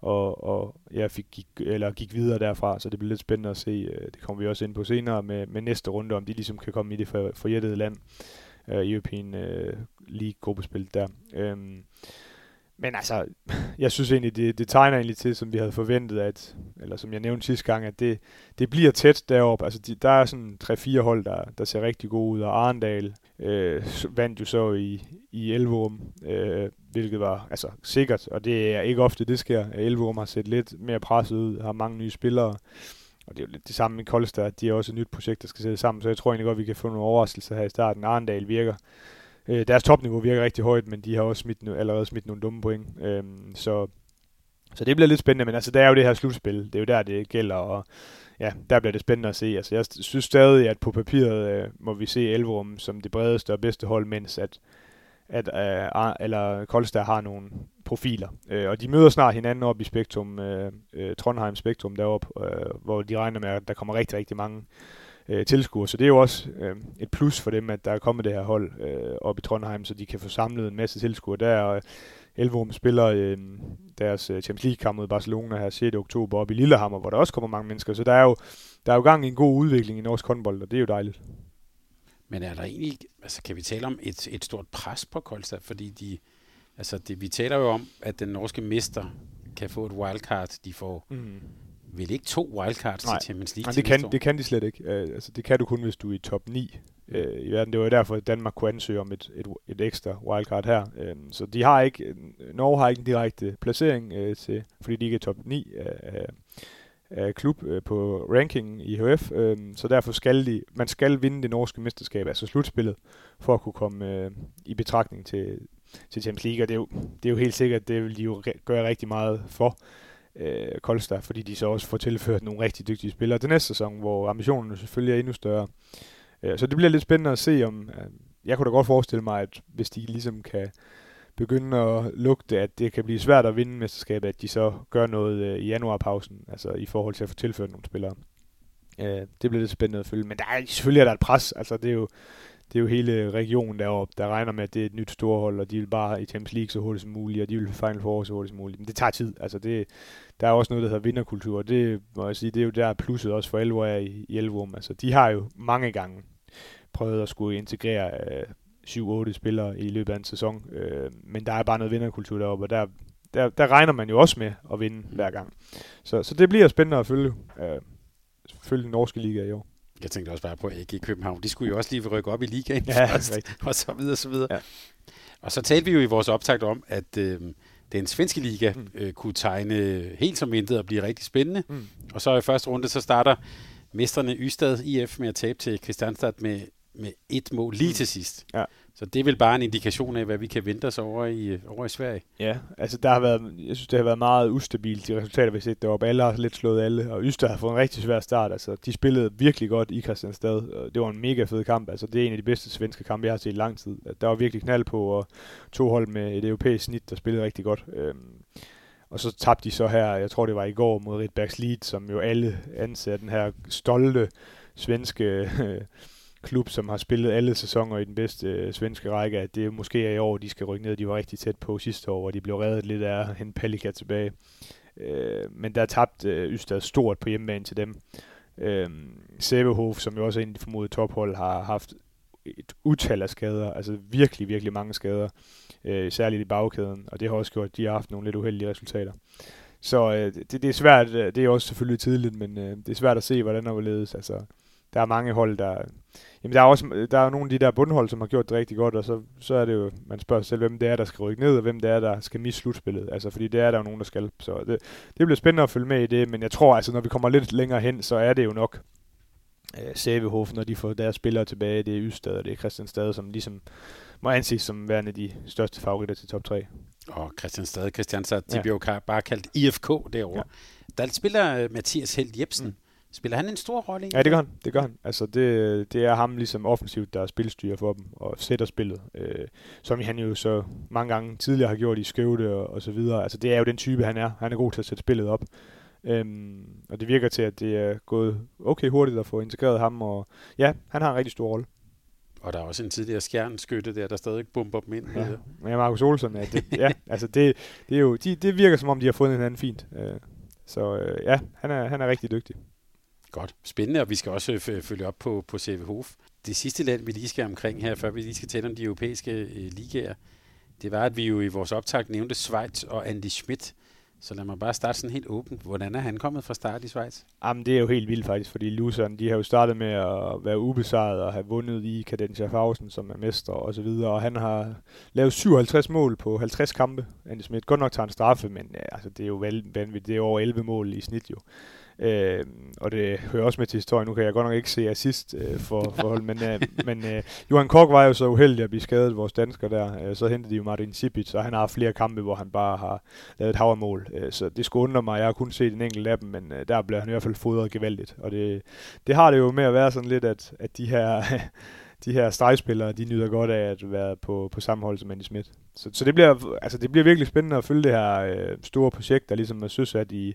og, og jeg fik, gik, eller gik videre derfra, så det bliver lidt spændende at se. Øh, det kommer vi også ind på senere med, med næste runde, om de ligesom kan komme i det for, forjættede land, øh, European øh, League-gruppespil der. Øh, men altså, <laughs> jeg synes egentlig, det, det tegner egentlig til, som vi havde forventet, at, eller som jeg nævnte sidste gang, at det, det bliver tæt deroppe. Altså, de, der er sådan tre-fire hold, der, der ser rigtig gode ud, og Arendal øh, vandt jo så i, i Elverum, øh, hvilket var altså sikkert, og det er ikke ofte, det sker. Elverum har set lidt mere presset ud, har mange nye spillere, og det er jo lidt det samme med Koldstad, de er også et nyt projekt, der skal sætte sammen, så jeg tror egentlig godt, vi kan få nogle overraskelser her i starten. Arendal virker Øh, deres topniveau virker rigtig højt, men de har også smidt, allerede smidt nogle dumme point. Øh, så, så det bliver lidt spændende, men altså, der er jo det her slutspil. Det er jo der, det gælder, og ja, der bliver det spændende at se. Altså, jeg synes stadig, at på papiret øh, må vi se Elverum som det bredeste og bedste hold, mens at, at øh, eller Koldstad har nogle profiler. Øh, og de møder snart hinanden op i Spektrum, øh, øh, Trondheim Spektrum deroppe, øh, hvor de regner med, at der kommer rigtig, rigtig mange øh, tilskuere. Så det er jo også øh, et plus for dem, at der er kommet det her hold øh, op i Trondheim, så de kan få samlet en masse tilskuere der. Og Elverum spiller øh, deres øh, Champions League-kamp mod Barcelona her 6. oktober op i Lillehammer, hvor der også kommer mange mennesker. Så der er jo, der er jo gang i en god udvikling i norsk håndbold, og det er jo dejligt. Men er der egentlig, altså kan vi tale om et, et stort pres på Kolstad, fordi de, altså det, vi taler jo om, at den norske mester kan få et wildcard, de får mm vel ikke to wildcards Nej. til Champions League Nej, det kan, det kan de slet ikke. Uh, altså, det kan du kun, hvis du er i top 9 uh, i verden. Det var derfor, at Danmark kunne ansøge om et, et, et ekstra wildcard her. Uh, så de har ikke, Norge har ikke en direkte placering, uh, til, fordi de ikke er top 9 af, af klub uh, på rankingen i HF. Uh, så derfor skal de, man skal vinde det norske mesterskab, altså slutspillet, for at kunne komme uh, i betragtning til, til Champions League. Og det er, jo, det er jo helt sikkert, det vil de jo re- gøre rigtig meget for øh, Kolstad, fordi de så også får tilført nogle rigtig dygtige spillere til næste sæson, hvor ambitionen selvfølgelig er endnu større. Øh, så det bliver lidt spændende at se, om øh, jeg kunne da godt forestille mig, at hvis de ligesom kan begynde at lugte, at det kan blive svært at vinde mesterskabet, at de så gør noget øh, i januarpausen, altså i forhold til at få tilført nogle spillere. Øh, det bliver lidt spændende at følge, men der er, selvfølgelig er der et pres, altså det er jo, det er jo hele regionen deroppe, der regner med, at det er et nyt storhold, og de vil bare i Champions League så hurtigt som muligt, og de vil Final Four så hurtigt som muligt. Men det tager tid. Altså det, der er også noget, der hedder vinderkultur, og det må jeg sige, det er jo der plusset også for Elvo er i, i Elvom. Altså de har jo mange gange prøvet at skulle integrere øh, 7-8 spillere i løbet af en sæson, øh, men der er bare noget vinderkultur deroppe, og der, der, der regner man jo også med at vinde hver gang. Så, så det bliver spændende at følge, øh, følge den norske liga i år. Jeg tænkte også bare på, at AG København, de skulle jo også lige rykke op i ligaen ja, <laughs> først, og så videre, og så videre. Ja. Og så talte vi jo i vores optakt om, at øh, den svenske liga mm. øh, kunne tegne helt som intet og blive rigtig spændende. Mm. Og så i første runde, så starter mesterne Ystad IF med at tabe til Kristianstad med, med et mål lige mm. til sidst. Ja. Så det er vel bare en indikation af, hvad vi kan vente os over i, øh, over i Sverige. Ja, altså der har været, jeg synes, det har været meget ustabilt, de resultater, vi har set deroppe. Alle har lidt slået alle, og Ystad har fået en rigtig svær start. Altså, de spillede virkelig godt i Kristianstad. Det var en mega fed kamp. Altså, det er en af de bedste svenske kampe, jeg har set i lang tid. Der var virkelig knald på, og to hold med et europæisk snit, der spillede rigtig godt. Øhm, og så tabte de så her, jeg tror det var i går, mod Ritbergs Lead, som jo alle anser den her stolte svenske øh, klub, som har spillet alle sæsoner i den bedste øh, svenske række, at det måske er i år, de skal rykke ned. De var rigtig tæt på sidste år, og de blev reddet lidt af at hente Palika tilbage. Øh, men der tabte øh, Ystad stort på hjemmebane til dem. Øh, Sæbehof, som jo også er en af de formodede tophold, har haft et utal af skader, altså virkelig, virkelig mange skader, øh, særligt i bagkæden, og det har også gjort, at de har haft nogle lidt uheldige resultater. Så øh, det, det er svært, øh, det er også selvfølgelig tidligt, men øh, det er svært at se, hvordan der vil ledes. Altså, der er mange hold, der... Jamen, der er også der er nogle af de der bundhold, som har gjort det rigtig godt, og så, så er det jo, man spørger sig selv, hvem det er, der skal rykke ned, og hvem det er, der skal misse slutspillet. Altså, fordi det er der jo nogen, der skal. Så det, det bliver spændende at følge med i det, men jeg tror, altså, når vi kommer lidt længere hen, så er det jo nok øh, Sæbehof, når de får deres spillere tilbage. Det er Ystad, og det er Christianstad, som ligesom må anses som værende de største favoritter til top 3. Og Christianstad, Christianstad, de ja. bliver jo bare kaldt IFK derovre. Ja. Der spiller øh, Mathias Held Jebsen, mm Spiller han en stor rolle? Ja, det gør han. Det gør han. Altså, det, det er ham ligesom offensivt, der er spilstyrer for dem og sætter spillet. Øh, som han jo så mange gange tidligere har gjort i Skøvde og, og så videre. Altså, det er jo den type, han er. Han er god til at sætte spillet op. Øhm, og det virker til, at det er gået okay hurtigt at få integreret ham. Og ja, han har en rigtig stor rolle. Og der er også en tidligere skjernskytte der, der stadig bomber dem ind. Ja, ja Markus Olsen, ja, det, ja, altså det, det, er jo, de, det virker som om, de har fundet hinanden fint. Øh, så øh, ja, han er, han er rigtig dygtig. Godt. Spændende, og vi skal også øh, følge op på, på CV Hof. Det sidste land, vi lige skal omkring her, før vi lige skal tale om de europæiske øh, ligaer, det var, at vi jo i vores optag nævnte Schweiz og Andy Schmidt. Så lad mig bare starte sådan helt åbent. Hvordan er han kommet fra start i Schweiz? Jamen, det er jo helt vildt faktisk, fordi Luzern, de har jo startet med at være ubesejret og have vundet i Cadencia Fausen, som er mester og så videre. Og han har lavet 57 mål på 50 kampe, Andy Schmidt. Godt nok tager en straffe, men ja, altså, det er jo vanvittigt. Det er over 11 mål i snit jo. Øh, og det hører også med til historien. Nu kan jeg godt nok ikke se assist øh, for, <laughs> for men, øh, men øh, Johan Kork var jo så uheldig at blive skadet, vores dansker der. Øh, så hentede de jo Martin Sipic, og han har haft flere kampe, hvor han bare har lavet et havermål. Øh, så det skulle undre mig. Jeg har kun set en enkelt af dem, men øh, der blev han i hvert fald fodret gevaldigt. Og det, det har det jo med at være sådan lidt, at, at de her... <laughs> de her stregspillere, de nyder godt af at være på, på samme hold som Andy Schmidt. Så, så det, bliver, altså det bliver virkelig spændende at følge det her øh, store projekt, der ligesom er søsat i,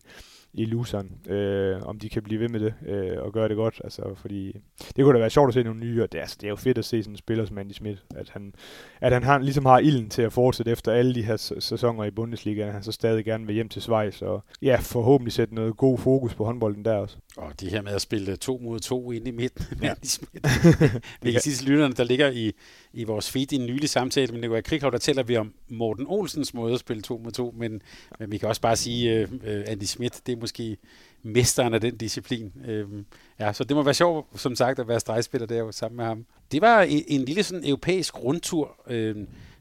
i Luzern, øh, om de kan blive ved med det øh, og gøre det godt. Altså, fordi det kunne da være sjovt at se nogle nye, og det, altså, det er jo fedt at se sådan en spiller som Andy Schmidt, at han, at han har, ligesom har ilden til at fortsætte efter alle de her sæsoner i Bundesliga, at han så stadig gerne vil hjem til Schweiz, og ja, forhåbentlig sætte noget god fokus på håndbolden der også. Og det her med at spille to mod to ind i midten ja. Vi kan sige til lytterne, der ligger i, i vores feed i en nylig samtale med Nikolaj Krighav, der taler vi om Morten Olsens måde at spille to mod to, men, men vi kan også bare sige, uh, Andy Schmidt, det er måske mesteren af den disciplin. Uh, ja, så det må være sjovt, som sagt, at være stregspiller der sammen med ham. Det var en, en lille sådan europæisk rundtur. Uh,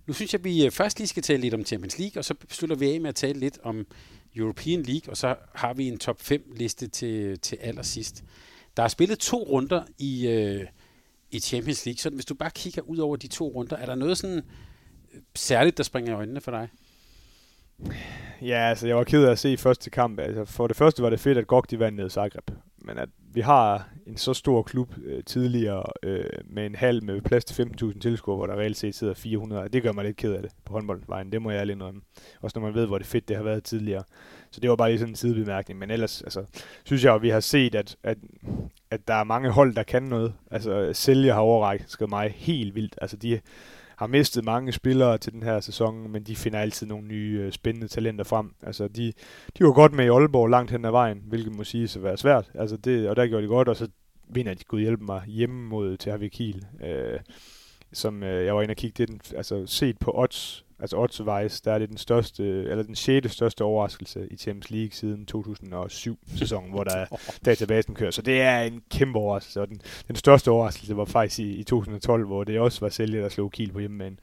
nu synes jeg, at vi først lige skal tale lidt om Champions League, og så slutter vi af med at tale lidt om European League, og så har vi en top 5 liste til, til allersidst. Der er spillet to runder i, øh, i Champions League, så hvis du bare kigger ud over de to runder, er der noget sådan øh, særligt, der springer i øjnene for dig? Ja, altså jeg var ked af at se første kamp. Altså, for det første var det fedt, at GOG de vandt ned i Zagreb. Men at vi har en så stor klub øh, tidligere øh, med en halv med plads til 15.000 tilskuere, hvor der reelt set sidder 400. Det gør mig lidt ked af det på håndboldvejen. Det må jeg ærligt indrømme. Også når man ved, hvor det fedt det har været tidligere. Så det var bare lige sådan en sidebemærkning. Men ellers altså, synes jeg, at vi har set, at, at, at der er mange hold, der kan noget. Altså Sælger har overrækket mig helt vildt. Altså de har mistet mange spillere til den her sæson, men de finder altid nogle nye øh, spændende talenter frem. Altså, de, de var godt med i Aalborg langt hen ad vejen, hvilket må sige at være svært. Altså, det, og der gjorde de godt, og så vinder de gud hjælpe mig hjemme mod til Kiel, øh, som øh, jeg var inde og kigge det, altså set på odds altså odds der er det den største, eller den sjette største overraskelse i Champions League siden 2007-sæsonen, hvor der <laughs> databasen kører. Så det er en kæmpe overraskelse, og den, den største overraskelse var faktisk i, i 2012, hvor det også var sælger, der slog Kiel på hjemmebane.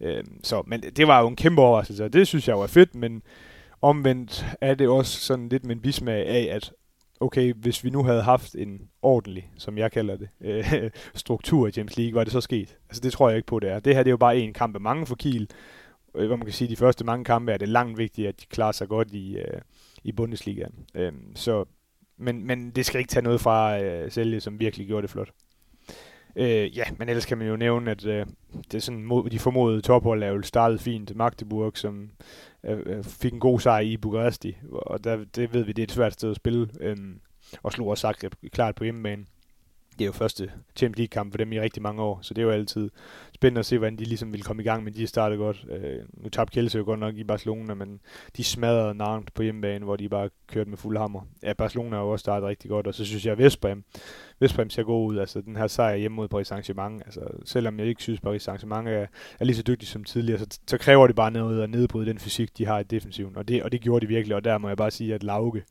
Øhm, så, men det var jo en kæmpe overraskelse, og det synes jeg var fedt, men omvendt er det også sådan lidt med en bismag af, at okay, hvis vi nu havde haft en ordentlig, som jeg kalder det, <laughs> øh, struktur i Champions League, var det så sket? Altså det tror jeg ikke på, det er. Det her det er jo bare en kamp af mange for Kiel, øh, hvor man kan sige, at de første mange kampe er det langt vigtigt, at de klarer sig godt i, øh, i Bundesligaen. Øh, så, men, men det skal ikke tage noget fra øh, Selje, som virkelig gjorde det flot. Øh, ja, men ellers kan man jo nævne, at øh, det er sådan, mod, de formodede tophold er jo startet fint. Magdeburg, som øh, øh fik en god sejr i Bukaresti, og der, det ved vi, det er et svært sted at spille, øh, og slog også Zagreb klart på hjemmebane det er jo første Champions League-kamp for dem i rigtig mange år, så det er jo altid spændende at se, hvordan de ligesom vil komme i gang, men de startede godt. Øh, nu tabte Kjelse jo godt nok i Barcelona, men de smadrede Nantes på hjemmebane, hvor de bare kørte med fuld hammer. Ja, Barcelona har jo også startet rigtig godt, og så synes jeg, at Vestbrem, Vestbrem ser god ud. Altså, den her sejr hjemme mod Paris Saint-Germain, altså, selvom jeg ikke synes, Paris Saint-Germain er, er lige så dygtig som tidligere, så, så kræver det bare noget at nedbryde den fysik, de har i defensiven, og det, og det gjorde de virkelig, og der må jeg bare sige, at Lauke,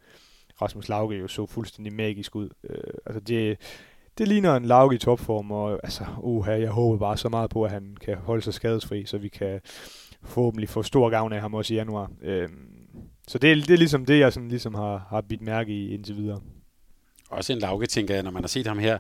Rasmus Lauke jo så fuldstændig magisk ud. Øh, altså det, det ligner en Lauke i topform, og altså, uha, jeg håber bare så meget på, at han kan holde sig skadesfri, så vi kan forhåbentlig få stor gavn af ham også i januar. Øhm, så det, er, det er ligesom det, jeg sådan ligesom har, har bidt mærke i indtil videre. Også en Lauke, tænker jeg, når man har set ham her,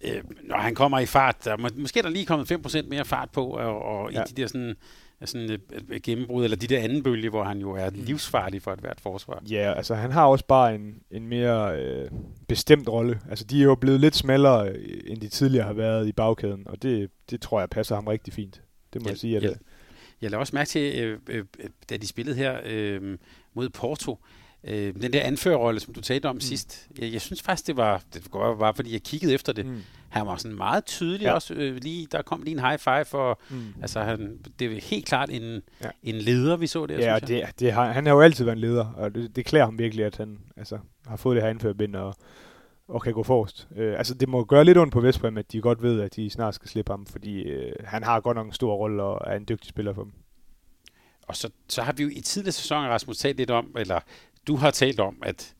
øh, når han kommer i fart, der, må, måske er der lige kommet 5% mere fart på, og, og ja. i de der sådan sådan et, et gennembrud, eller de der anden bølge, hvor han jo er mm. livsfarlig for et hvert forsvar. Ja, altså han har også bare en, en mere øh, bestemt rolle. Altså de er jo blevet lidt smallere, øh, end de tidligere har været i bagkæden, og det, det tror jeg passer ham rigtig fint. Det må ja, jeg sige. At ja. Jeg lader også mærke til, øh, øh, da de spillede her øh, mod Porto, øh, den der anførerrolle, som du talte om mm. sidst, jeg, jeg synes faktisk, det var, det var bare fordi jeg kiggede efter det. Mm han var sådan meget tydelig ja. også. Øh, lige, der kom lige en high five, for mm. altså, han, det er helt klart en, ja. en leder, vi så der, Ja, det, det har, han har jo altid været en leder, og det, det klæder ham virkelig, at han altså, har fået det her indførbind og, og kan gå forrest. Øh, altså, det må gøre lidt ondt på Vestbrem, at de godt ved, at de snart skal slippe ham, fordi øh, han har godt nok en stor rolle og er en dygtig spiller for dem. Og så, så har vi jo i tidligere sæsoner, Rasmus, talt lidt om, eller du har talt om, at,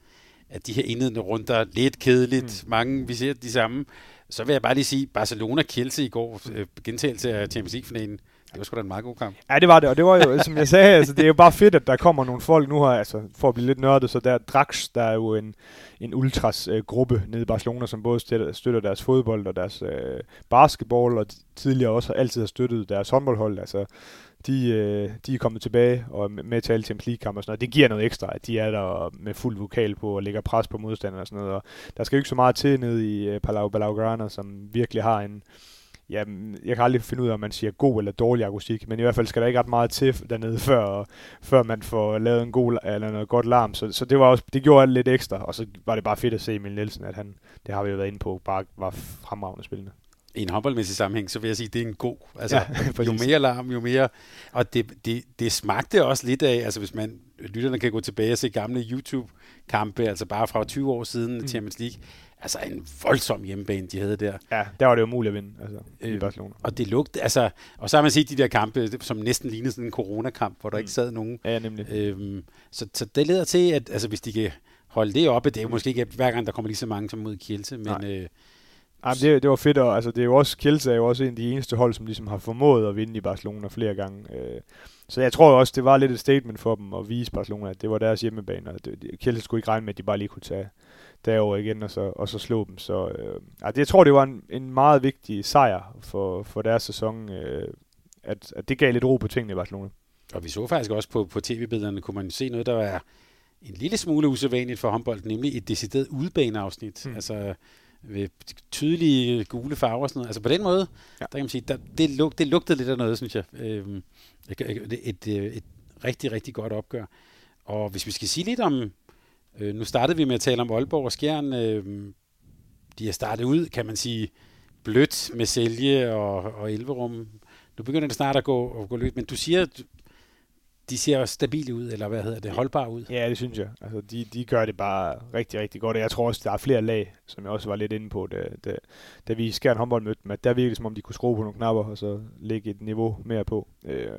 at de her indledende runder lidt kedeligt. Mm. Mange, vi ser de samme. Så vil jeg bare lige sige, Barcelona-Kielse i går, øh, gentagelse af Champions League-finalen, det var sgu da en meget god kamp. Ja, det var det, og det var jo, som jeg sagde, altså, det er jo bare fedt, at der kommer nogle folk nu her, altså, for at blive lidt nørdet, så der Drax, der er jo en, en ultras-gruppe øh, nede i Barcelona, som både støtter, støtter deres fodbold og deres øh, basketball, og tidligere også altid har støttet deres håndboldhold, altså de, øh, de er kommet tilbage og er med til alle Champions League-kampe og sådan noget. Det giver noget ekstra, at de er der med fuld vokal på og lægger pres på modstanderne og sådan noget. Og der skal jo ikke så meget til nede i øh, Palau Blaugrana, som virkelig har en, ja, jeg kan aldrig finde ud af, om man siger god eller dårlig akustik, men i hvert fald skal der ikke ret meget til dernede, før, før man får lavet en god, eller noget godt larm. Så, så det, var også, det gjorde lidt ekstra, og så var det bare fedt at se Emil Nielsen, at han, det har vi jo været inde på, bare var fremragende spillende i en håndboldmæssig sammenhæng, så vil jeg sige, at det er en god. Altså, ja, jo <laughs> mere larm, jo mere... Og det, det, det smagte også lidt af, altså hvis man, lytterne kan gå tilbage og se gamle YouTube-kampe, altså bare fra 20 år siden mm. Champions League, altså en voldsom hjemmebane, de havde der. Ja, der var det jo muligt at vinde, altså, øh, i Barcelona. Og det lugte, altså, og så har man set de der kampe, som næsten lignede sådan en coronakamp, hvor der mm. ikke sad nogen. Ja, nemlig. Øhm, så, så det leder til, at altså, hvis de kan holde det oppe, det er jo måske ikke hver gang, der kommer lige så mange som mod Kielse, men... Øh, Ja, det, det var fedt, og altså, det er jo også, Kielce er jo også en af de eneste hold, som ligesom har formået at vinde i Barcelona flere gange. Øh, så jeg tror også, det var lidt et statement for dem at vise Barcelona, at det var deres hjemmebane, og Kielce skulle ikke regne med, at de bare lige kunne tage derover igen og så, og så slå dem. Så øh, altså, jeg tror, det var en, en meget vigtig sejr for, for deres sæson, øh, at, at det gav lidt ro på tingene i Barcelona. Og vi så faktisk også på, på tv-billederne, kunne man se noget, der var en lille smule usædvanligt for håndbold, nemlig et decideret udbaneafsnit. Hmm. Altså ved tydelige gule farver og sådan noget. Altså på den måde, ja. der kan man sige, der, det, lug, det lugtede lidt af noget, synes jeg. Øhm, et, et, et, et rigtig, rigtig godt opgør. Og hvis vi skal sige lidt om, øh, nu startede vi med at tale om Aalborg og Skjern. Øh, de har startet ud, kan man sige, blødt med Sælge og, og Elverum. Nu begynder det snart at gå, at gå løs, men du siger, de ser stabile ud, eller hvad hedder det, holdbare ud? Ja, det synes jeg. Altså, de, de gør det bare rigtig, rigtig godt, og jeg tror også, der er flere lag, som jeg også var lidt inde på, da, da, da vi i en håndbold mødte dem, at der virkede som om, de kunne skrue på nogle knapper, og så lægge et niveau mere på. Øh,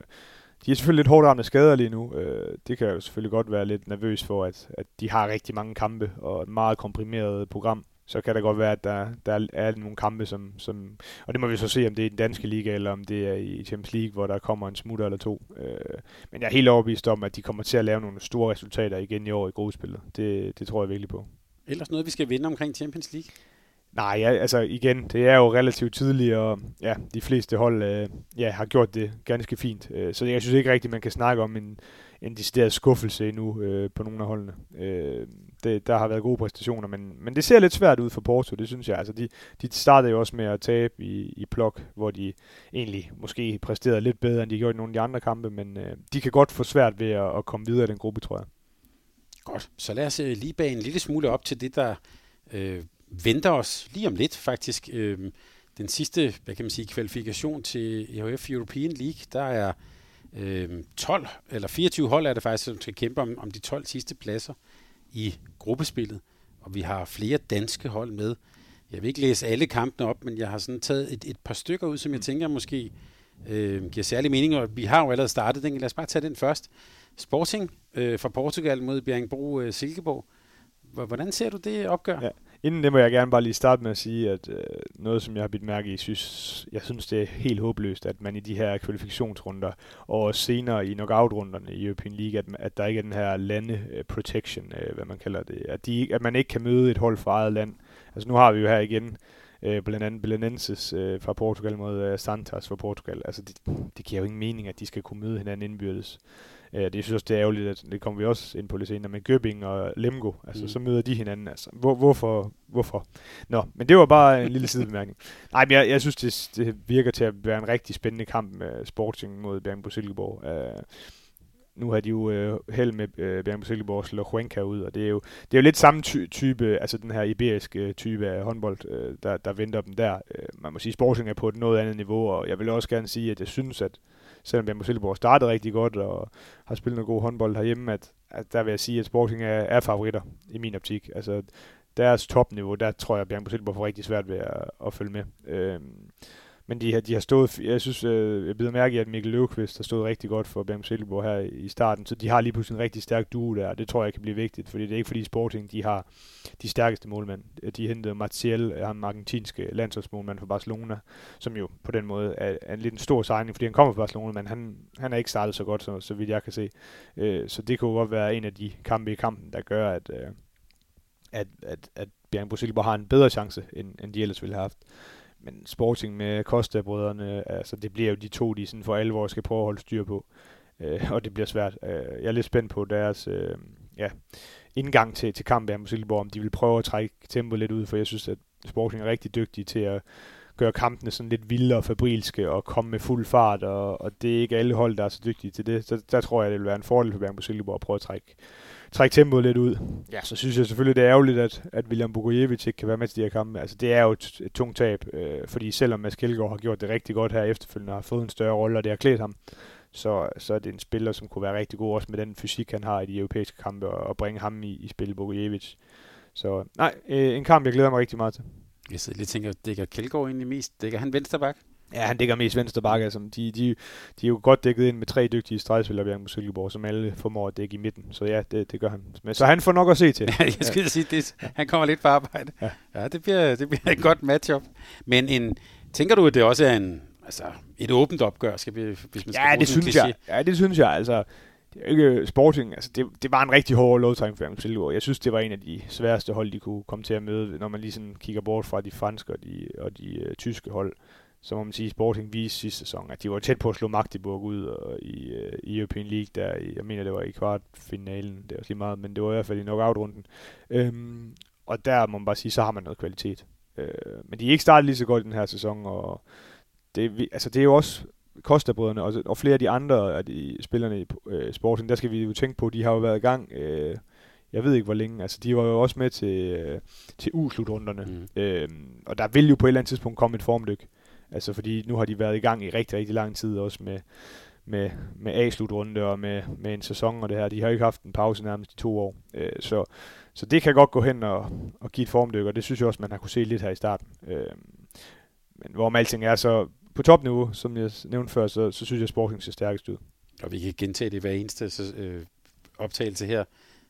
de er selvfølgelig lidt hårdt ramt af skader lige nu. Øh, det kan jeg jo selvfølgelig godt være lidt nervøs for, at, at de har rigtig mange kampe og et meget komprimeret program så kan det godt være, at der, der er nogle kampe, som, som... Og det må vi så se, om det er i den danske liga, eller om det er i Champions League, hvor der kommer en smutter eller to. Øh, men jeg er helt overbevist om, at de kommer til at lave nogle store resultater igen i år i gruppespillet. Det, det tror jeg virkelig på. Ellers noget, vi skal vinde omkring Champions League? Nej, ja, altså igen, det er jo relativt tidligt, og ja, de fleste hold øh, ja, har gjort det ganske fint. Øh, så jeg synes ikke rigtigt, man kan snakke om en, en decideret skuffelse endnu øh, på nogle af holdene. Øh, det, der har været gode præstationer, men, men det ser lidt svært ud for Porto, det synes jeg. Altså, de, de startede jo også med at tabe i, i plok, hvor de egentlig måske præsterede lidt bedre, end de gjorde i nogle af de andre kampe, men øh, de kan godt få svært ved at, at komme videre i den gruppe, tror jeg. Godt, så lad os øh, lige bage en lille smule op til det, der øh, venter os lige om lidt faktisk. Øh, den sidste, hvad kan man sige, kvalifikation til EHF European League, der er øh, 12, eller 24 hold er det faktisk, som skal kæmpe om, om de 12 sidste pladser i gruppespillet. Og vi har flere danske hold med. Jeg vil ikke læse alle kampene op, men jeg har sådan taget et, et par stykker ud, som jeg tænker måske øh, giver særlig mening. Og vi har jo allerede startet den. Lad os bare tage den først. Sporting øh, fra Portugal mod Bjerringbro øh, Silkeborg. Hvordan ser du det opgør? Ja. Inden det må jeg gerne bare lige starte med at sige, at øh, noget, som jeg har bidt mærke i, synes, jeg synes, det er helt håbløst, at man i de her kvalifikationsrunder og senere i knockout-runderne i European League, at, at der ikke er den her lande-protection, øh, øh, hvad man kalder det, at, de, at man ikke kan møde et hold fra eget land. Altså nu har vi jo her igen øh, blandt andet Belenenses øh, fra Portugal mod øh, Santos fra Portugal. Altså det, det giver jo ingen mening, at de skal kunne møde hinanden indbyrdes. Øh, det synes også, det er ærgerligt, at det kommer vi også ind på lidt senere, med Göbing og Lemgo, altså mm. så møder de hinanden, altså hvor, hvorfor, hvorfor? Nå, men det var bare en lille sidebemærkning. <laughs> Nej, men jeg, jeg synes, det, det virker til at være en rigtig spændende kamp med Sporting mod Bjergenbo Silkeborg. Uh, nu har de jo øh, held med øh, Bjergenbo Silkeborg slår Huenca ud, og det er jo, det er jo lidt samme ty- type, altså den her iberiske type af håndbold, øh, der, der venter dem der. Øh, man må sige, Sporting er på et noget andet niveau, og jeg vil også gerne sige, at jeg synes, at selvom Bjerg Silkeborg startede rigtig godt og har spillet noget god håndbold herhjemme, at, at der vil jeg sige, at Sporting er, er favoritter i min optik. Altså deres topniveau, der tror jeg, at Bjerg Silkeborg får rigtig svært ved at, at følge med. Øhm, men de, de har stået, jeg synes, øh, jeg bider mærke i, at Mikkel Løvqvist har stået rigtig godt for BM Silkeborg her i starten, så de har lige pludselig en rigtig stærk duo der, det tror jeg kan blive vigtigt, fordi det er ikke fordi Sporting, de har de stærkeste målmænd. De hentede Martial, han argentinske landsholdsmålmand fra Barcelona, som jo på den måde er, er en lidt en stor signing, fordi han kommer fra Barcelona, men han, han er ikke startet så godt, så, så vidt jeg kan se. Øh, så det kunne godt være en af de kampe i kampen, der gør, at, øh, at, at, at Bjerg Silkeborg har en bedre chance, end, end de ellers ville have haft men Sporting med Costa-brødrene, altså det bliver jo de to, de sådan for alvor skal prøve at holde styr på. Øh, og det bliver svært. Øh, jeg er lidt spændt på deres øh, ja, indgang til, til kampen mod Silkeborg, om de vil prøve at trække tempoet lidt ud, for jeg synes, at Sporting er rigtig dygtige til at gøre kampene sådan lidt vilde og fabrilske og komme med fuld fart, og, og det er ikke alle hold, der er så dygtige til det. Så der tror jeg, det vil være en fordel for Bjerg Silkeborg at prøve at trække trække tempoet lidt ud. Ja, så synes jeg selvfølgelig, det er ærgerligt, at, at William Bugojevic ikke kan være med til de her kampe. Altså, det er jo et, et tungt tab, øh, fordi selvom Mads Kjeldgaard har gjort det rigtig godt her efterfølgende, har fået en større rolle, og det har klædt ham, så, så er det en spiller, som kunne være rigtig god, også med den fysik, han har i de europæiske kampe, og, og bringe ham i, i spil, Bugojevic. Så nej, øh, en kamp, jeg glæder mig rigtig meget til. Jeg sidder lidt tænker, dækker Kjeldgaard egentlig mest? Dækker han vensterbak? Ja, han dækker mest venstre bakke. Altså, de, de, de er jo godt dækket ind med tre dygtige stregspillere Bjerg på Silkeborg, som alle formår at dække i midten. Så ja, det, det gør han. Men, så han får nok at se til. <laughs> jeg skulle ja. sige, det, han kommer lidt på arbejde. Ja, ja det, bliver, det bliver et godt matchup. Men en, tænker du, at det også er en, altså, et åbent opgør, skal vi, hvis man skal ja, det synes jeg. Ja, det synes jeg. Altså, det er ikke Sporting, altså det, det var en rigtig hård lovtrækning for Bjerg Silkeborg. Jeg synes, det var en af de sværeste hold, de kunne komme til at møde, når man lige sådan kigger bort fra de franske og de, og de uh, tyske hold. Så må man sige, Sporting viste sidste sæson, at de var tæt på at slå Magdeburg ud og i, øh, i European League der. I, jeg mener, det var i kvartfinalen, det var lige meget, men det var i hvert fald i knockout-runden. Øhm, og der må man bare sige, så har man noget kvalitet. Øh, men de er ikke startet lige så godt i den her sæson, og det, altså, det er jo også Costa-brødrene og, og flere af de andre af de spillerne i øh, Sporting, der skal vi jo tænke på, de har jo været i gang, øh, jeg ved ikke hvor længe, altså de var jo også med til, øh, til U-slutrunderne, mm. øh, og der vil jo på et eller andet tidspunkt komme et formdyk. Altså fordi nu har de været i gang i rigtig, rigtig lang tid også med, med, med A-slutrunde og med, med en sæson og det her. De har jo ikke haft en pause nærmest i to år. Øh, så, så det kan godt gå hen og, og give et formdyk, og det synes jeg også, man har kunne se lidt her i starten. Øh, men hvorom alting er, så på topniveau, som jeg nævnte før, så, så synes jeg, at Sporting ser stærkest ud. Og vi kan gentage det hver eneste så, øh, optagelse her.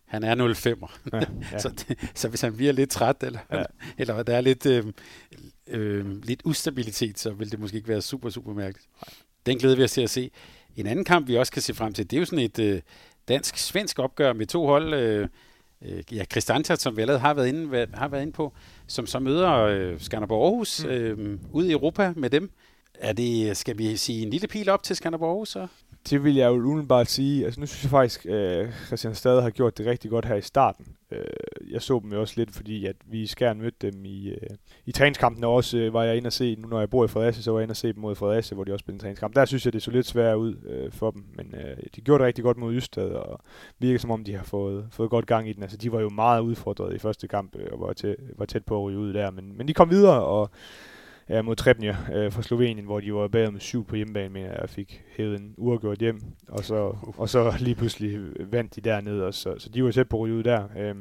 Han er 05'er. Ja, ja. <laughs> så, så hvis han bliver lidt træt, eller, ja. eller der er lidt, øh, øh, lidt ustabilitet, så vil det måske ikke være super, super mærkeligt. Den glæder vi os til at se. En anden kamp, vi også kan se frem til, det er jo sådan et øh, dansk-svensk opgør med to hold. Øh, øh, ja, Kristantia, som vi allerede har været inde, har været inde på, som så møder øh, Skanderborg Aarhus mm. øh, ude i Europa med dem. Er det, skal vi sige, en lille pil op til Skanderborg Aarhus så? Det vil jeg jo umiddelbart sige. Altså, nu synes jeg faktisk, at øh, Christian Stade har gjort det rigtig godt her i starten. Øh, jeg så dem jo også lidt, fordi at vi i Skjern mødte dem i, øh, i træningskampen, og også øh, var jeg inde og se, nu når jeg bor i Fredericia, så var jeg inde og se dem mod Fredericia, hvor de også spillede en træningskamp. Der synes jeg, det så lidt svært ud øh, for dem, men øh, de gjorde det rigtig godt mod Ystad, og virker som om, de har fået, fået godt gang i den. Altså, de var jo meget udfordret i første kamp, øh, og var, tæ, var tæt på at ryge ud der, men, men de kom videre, og ja, mod Trebnje øh, fra Slovenien, hvor de var bagud med syv på hjemmebane, men jeg fik hævet en uafgjort hjem, og så, og så lige pludselig vandt de dernede, og så, så de var tæt på at ud der. Øh,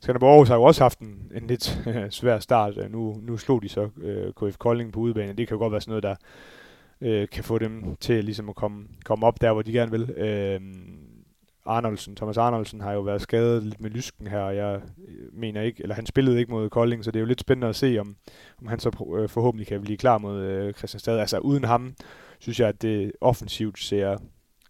Skanderborg Aarhus har jo også haft en, en lidt <laughs> svær start. Nu, nu slog de så øh, KF Kolding på udebane. Det kan jo godt være sådan noget, der øh, kan få dem til ligesom at komme, komme op der, hvor de gerne vil. Øh, Arnoldsen, Thomas Arnoldsen har jo været skadet lidt med lysken her, og jeg øh, mener ikke, eller han spillede ikke mod Kolding, så det er jo lidt spændende at se, om, om han så øh, forhåbentlig kan blive klar mod øh, Christianstad. Altså uden ham, synes jeg, at det offensivt ser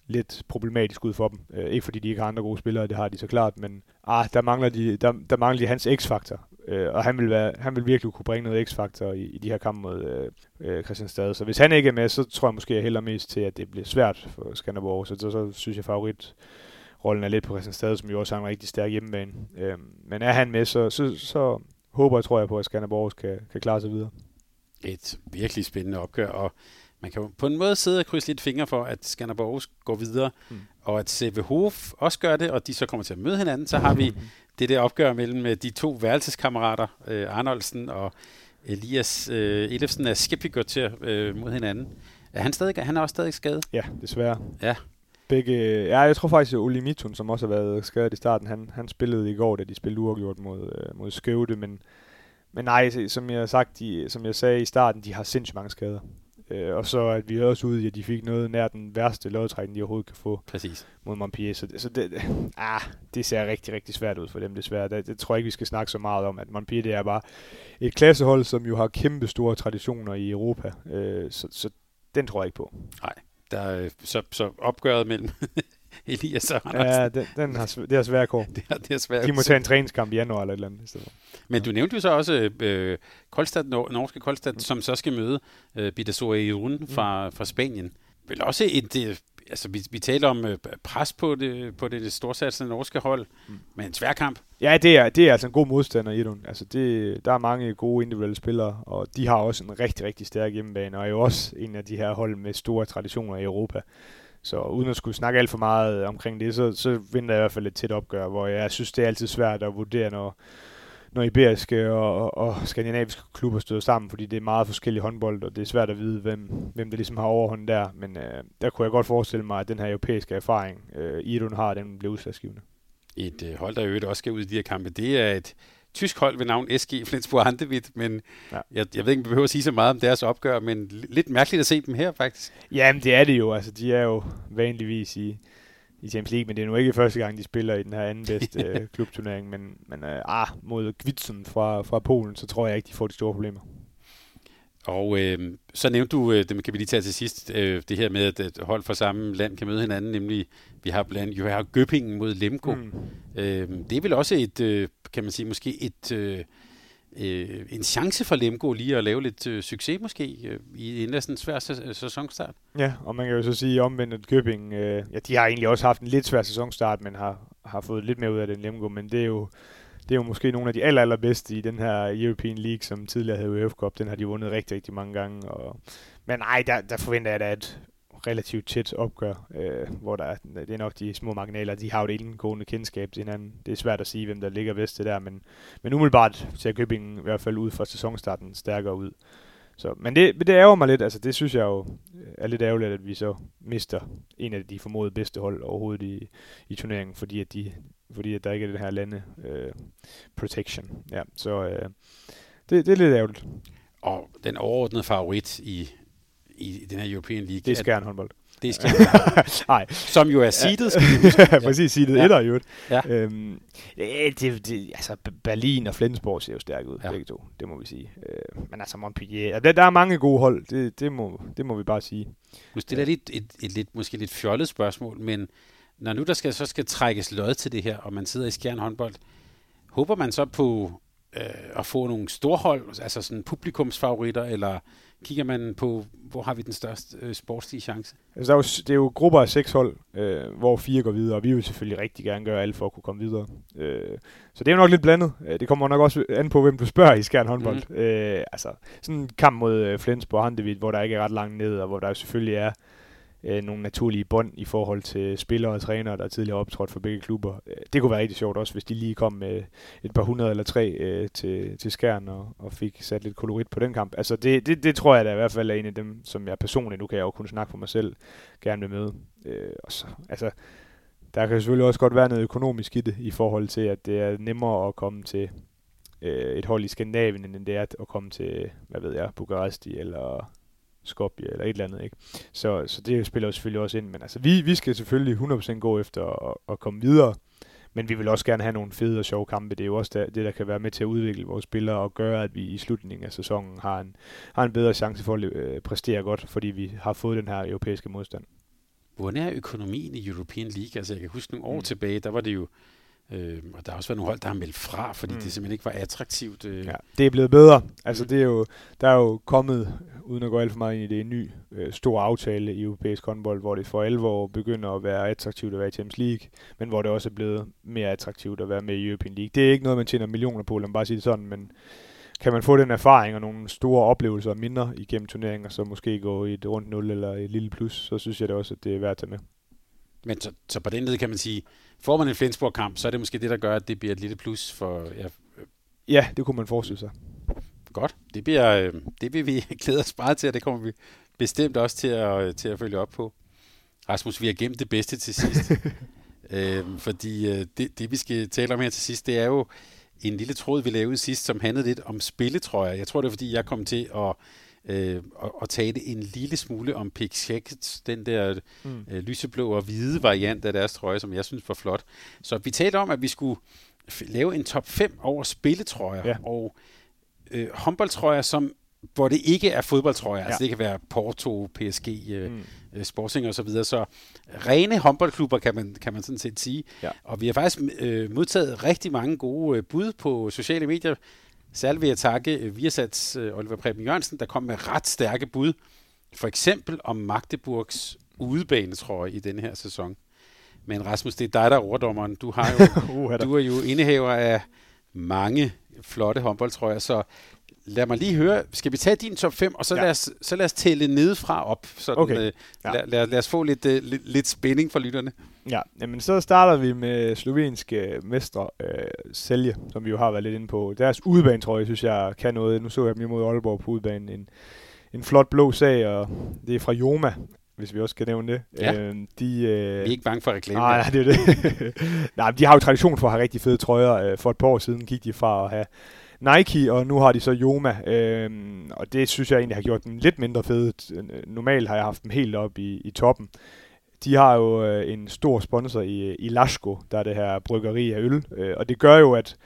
lidt problematisk ud for dem. Øh, ikke fordi de ikke har andre gode spillere, det har de så klart, men ah, der, mangler de, der, der mangler de hans x-faktor. Øh, og han vil, være, han vil virkelig kunne bringe noget x-faktor i, i de her kampe mod øh, øh Christianstad. Så hvis han ikke er med, så tror jeg måske, jeg hælder mest til, at det bliver svært for Skanderborg. Så, så, så synes jeg favorit rollen er lidt på Christianstad, som jo også har en rigtig stærk hjemmebane. Øh, men er han med, så, så, så håber jeg, tror jeg på, at Skanderborg kan, kan klare sig videre. Et virkelig spændende opgør, og man kan på en måde sidde og krydse lidt fingre for, at Skanderborg går videre, mm. og at CVH også gør det, og de så kommer til at møde hinanden. Så har vi <laughs> det der opgør mellem øh, de to værelseskammerater, øh, Arnoldsen og Elias øh, Elefsen, er skeptisk til øh, mod hinanden. Er han, stadig, han er også stadig skadet? Ja, desværre. Ja. Begge, ja, jeg tror faktisk, at Oli Mitun, som også har været skadet i starten, han, han spillede i går, da de spillede uafgjort mod, øh, mod Skøvde, men, men nej, som jeg, sagt, de, som jeg sagde i starten, de har sindssygt mange skader. Øh, og så at vi også ude i, at de fik noget nær den værste lodtrækning, de overhovedet kan få Præcis. mod Montpellier. Så, så det, ah, det ser rigtig, rigtig svært ud for dem, desværre. Det, det tror jeg ikke, vi skal snakke så meget om, at Montpellier det er bare et klassehold, som jo har kæmpe store traditioner i Europa. Øh, så, så den tror jeg ikke på. Nej, der, så, så opgøret mellem <laughs> Elias og Andersen. Ja, den, den har, det er svært kår. <laughs> det, er, det er svært. De må tage en træningskamp i januar eller et eller andet. Stedet. Men du nævnte jo så også øh, Kolstad, nor- norske Kolstad, mm. som så skal møde øh, Bidasor i runden fra, mm. fra Spanien. Vel også et, det, altså vi, vi taler om øh, pres på det, på det storsatsende norske hold, mm. men en svær kamp. Ja, det er, det er altså en god modstander, Idun. Altså det, der er mange gode individuelle spillere, og de har også en rigtig, rigtig stærk hjemmebane, og er jo også en af de her hold med store traditioner i Europa. Så uden at skulle snakke alt for meget omkring det, så, så vinder jeg i hvert fald et tæt opgør, hvor jeg synes, det er altid svært at vurdere, når, når iberiske og, og skandinaviske klubber støder sammen, fordi det er meget forskellige håndbold, og det er svært at vide, hvem, hvem der ligesom har overhånd der. Men øh, der kunne jeg godt forestille mig, at den her europæiske erfaring, øh, Idun har, den bliver udslagsgivende. Et øh, hold, der i øvrigt også skal ud i de her kampe, det er et tysk hold ved navn SG Flensburg Handewitt, men ja. jeg, jeg ved ikke, om vi behøver at sige så meget om deres opgør, men lidt mærkeligt at se dem her, faktisk. Jamen, det er det jo. Altså, de er jo vanligvis i, i Champions League, men det er nu ikke første gang, de spiller i den her anden bedste <laughs> øh, klubturnering, men, men øh, ah, mod Kvitsen fra, fra Polen, så tror jeg ikke, de får de store problemer. Og øh, så nævnte du, øh, det kan vi lige tage til sidst, øh, det her med, at hold fra samme land kan møde hinanden, nemlig vi har blandt jo har Gøpingen mod Lemko. Mm. Øh, det er vel også et, øh, kan man sige, måske et, øh, øh, en chance for Lemgo lige at lave lidt øh, succes måske øh, i en næsten svær øh, sæsonstart. Ja, og man kan jo så sige omvendt, at Købing, øh, ja, de har egentlig også haft en lidt svær sæsonstart, men har, har fået lidt mere ud af det end Lemgo, men det er jo det er jo måske nogle af de aller, allerbedste i den her European League, som tidligere havde UEFA Cup. Den har de vundet rigtig, rigtig mange gange. Og, men nej, der, der forventer jeg da at relativt tæt opgør, øh, hvor der, det er nok de små marginaler, de har jo et indgående kendskab til hinanden. Det er svært at sige, hvem der ligger bedst der, men, men umiddelbart ser Købingen i hvert fald ud fra sæsonstarten stærkere ud. Så, men det, det ærger mig lidt, altså det synes jeg jo øh, er lidt ærgerligt, at vi så mister en af de formodede bedste hold overhovedet i, i turneringen, fordi at, de, fordi at der ikke er den her lande øh, protection. Ja, så øh, det, det er lidt ærgerligt. Og den overordnede favorit i, i den her European League... Det er Skjern håndbold. Det er <laughs> Skjern. Nej. Som jo er seedet, skal vi huske. <laughs> ja, præcis, seedet ja. etter i øvrigt. Ja. Øhm, det, det, det, altså Berlin og Flensborg ser jo stærke ud, ja. begge to, det må vi sige. Øh, men altså Montpellier, der, der er mange gode hold, det, det, må, det må vi bare sige. Nu stiller jeg lidt et, et, et, lidt, måske lidt fjollet spørgsmål, men når nu der skal, så skal trækkes lod til det her, og man sidder i skjern håndbold, håber man så på øh, at få nogle storhold, altså sådan publikumsfavoritter, eller kigger man på, hvor har vi den største øh, sportslige chance? Altså, der er jo, det er jo grupper af seks hold, øh, hvor fire går videre, og vi vil selvfølgelig rigtig gerne gøre alt for at kunne komme videre. Øh, så det er jo nok lidt blandet. Øh, det kommer nok også an på, hvem du spørger i Skjern håndbold. Mm. Øh, altså, sådan en kamp mod øh, Flensborg Handevidt, hvor der ikke er ret langt ned, og hvor der jo selvfølgelig er øh, nogle naturlige bånd i forhold til spillere og trænere, der tidligere optrådt for begge klubber. Øh, det kunne være rigtig sjovt også, hvis de lige kom med et par hundrede eller tre øh, til, til skærn og, og fik sat lidt kolorit på den kamp. Altså det, det, det tror jeg da i hvert fald er en af dem, som jeg personligt, nu kan jeg jo kun snakke for mig selv, gerne vil med. Øh, og så, altså, der kan selvfølgelig også godt være noget økonomisk i det, i forhold til, at det er nemmere at komme til øh, et hold i Skandinavien, end det er at komme til, hvad ved jeg, Bukaresti eller Skopje eller et eller andet. Ikke? Så, så det spiller jo selvfølgelig også ind. Men altså, vi, vi skal selvfølgelig 100% gå efter at, at komme videre. Men vi vil også gerne have nogle fede og sjove kampe. Det er jo også der, det, der kan være med til at udvikle vores spillere og gøre, at vi i slutningen af sæsonen har en, har en bedre chance for at øh, præstere godt, fordi vi har fået den her europæiske modstand. Hvordan er økonomien i European League? Altså, jeg kan huske nogle år mm. tilbage, der var det jo Øh, og der har også været nogle hold, der har meldt fra, fordi mm. det simpelthen ikke var attraktivt. Øh. Ja, det er blevet bedre. Altså, det er jo, der er jo kommet, uden at gå alt for meget ind i det, en ny øh, stor aftale i europæisk håndbold, hvor det for alvor begynder at være attraktivt at være i Champions League, men hvor det også er blevet mere attraktivt at være med i European League. Det er ikke noget, man tjener millioner på, lad mig bare sige det sådan, men kan man få den erfaring og nogle store oplevelser og minder igennem turneringer, så måske gå i et rundt 0 eller et lille plus, så synes jeg det også, at det er værd at tage med. Men så, så på den led kan man sige, får man en Flensborg-kamp, så er det måske det, der gør, at det bliver et lille plus for... Ja, ja det kunne man forestille sig. Godt. Det, bliver, øh, det vil vi <laughs> glæde os bare til, og det kommer vi bestemt også til at, til at følge op på. Rasmus, vi har gemt det bedste til sidst. <laughs> øhm, fordi øh, det, det, vi skal tale om her til sidst, det er jo en lille tråd, vi lavede sidst, som handlede lidt om spilletrøjer. Jeg tror, det er, fordi jeg kom til at øh, og, og tale en lille smule om Pix Jackets, den der mm. øh, lyseblå og hvide variant af deres trøje, som jeg synes var flot. Så vi talte om, at vi skulle lave en top 5 over spilletrøjer, ja. og øh, håndboldtrøjer, som hvor det ikke er fodboldtrøjer. Altså, ja. Altså det kan være Porto, PSG, øh, mm. øh, Sporting og så videre. Så rene håndboldklubber kan man, kan man sådan set sige. Ja. Og vi har faktisk øh, modtaget rigtig mange gode øh, bud på sociale medier. Særligt vil jeg takke øh, Viasats øh, Oliver Preben Jørgensen, der kom med ret stærke bud. For eksempel om Magdeburgs udebanetrøje i denne her sæson. Men Rasmus, det er dig, der er overdommeren. Du, har jo, <laughs> du er jo indehaver af mange flotte håndboldtrøjer, så lad mig lige høre, skal vi tage din top 5, og så, ja. lad, os, så lad os tælle nedefra op, så okay. øh, ja. lad, lad, lad os få lidt, uh, lidt, lidt spænding for lytterne. Ja, jamen så starter vi med slovenske mestre øh, Selje, som vi jo har været lidt inde på. Deres udebane, tror jeg, synes jeg kan noget. Nu så jeg dem imod Aalborg på udebanen. En, en flot blå sag, og det er fra Joma, hvis vi også kan nævne det. Ja. Øh, de, øh, vi er ikke bange for reklame. Nej, nej, det er det. <laughs> nej, de har jo tradition for at have rigtig fede trøjer. Øh, for et par år siden gik de fra at have Nike, og nu har de så Joma, øh, og det synes jeg egentlig har gjort dem lidt mindre fede. Normalt har jeg haft dem helt op i, i toppen. De har jo øh, en stor sponsor i, i Lasko, der er det her bryggeri af øl, øh, og det gør jo, at,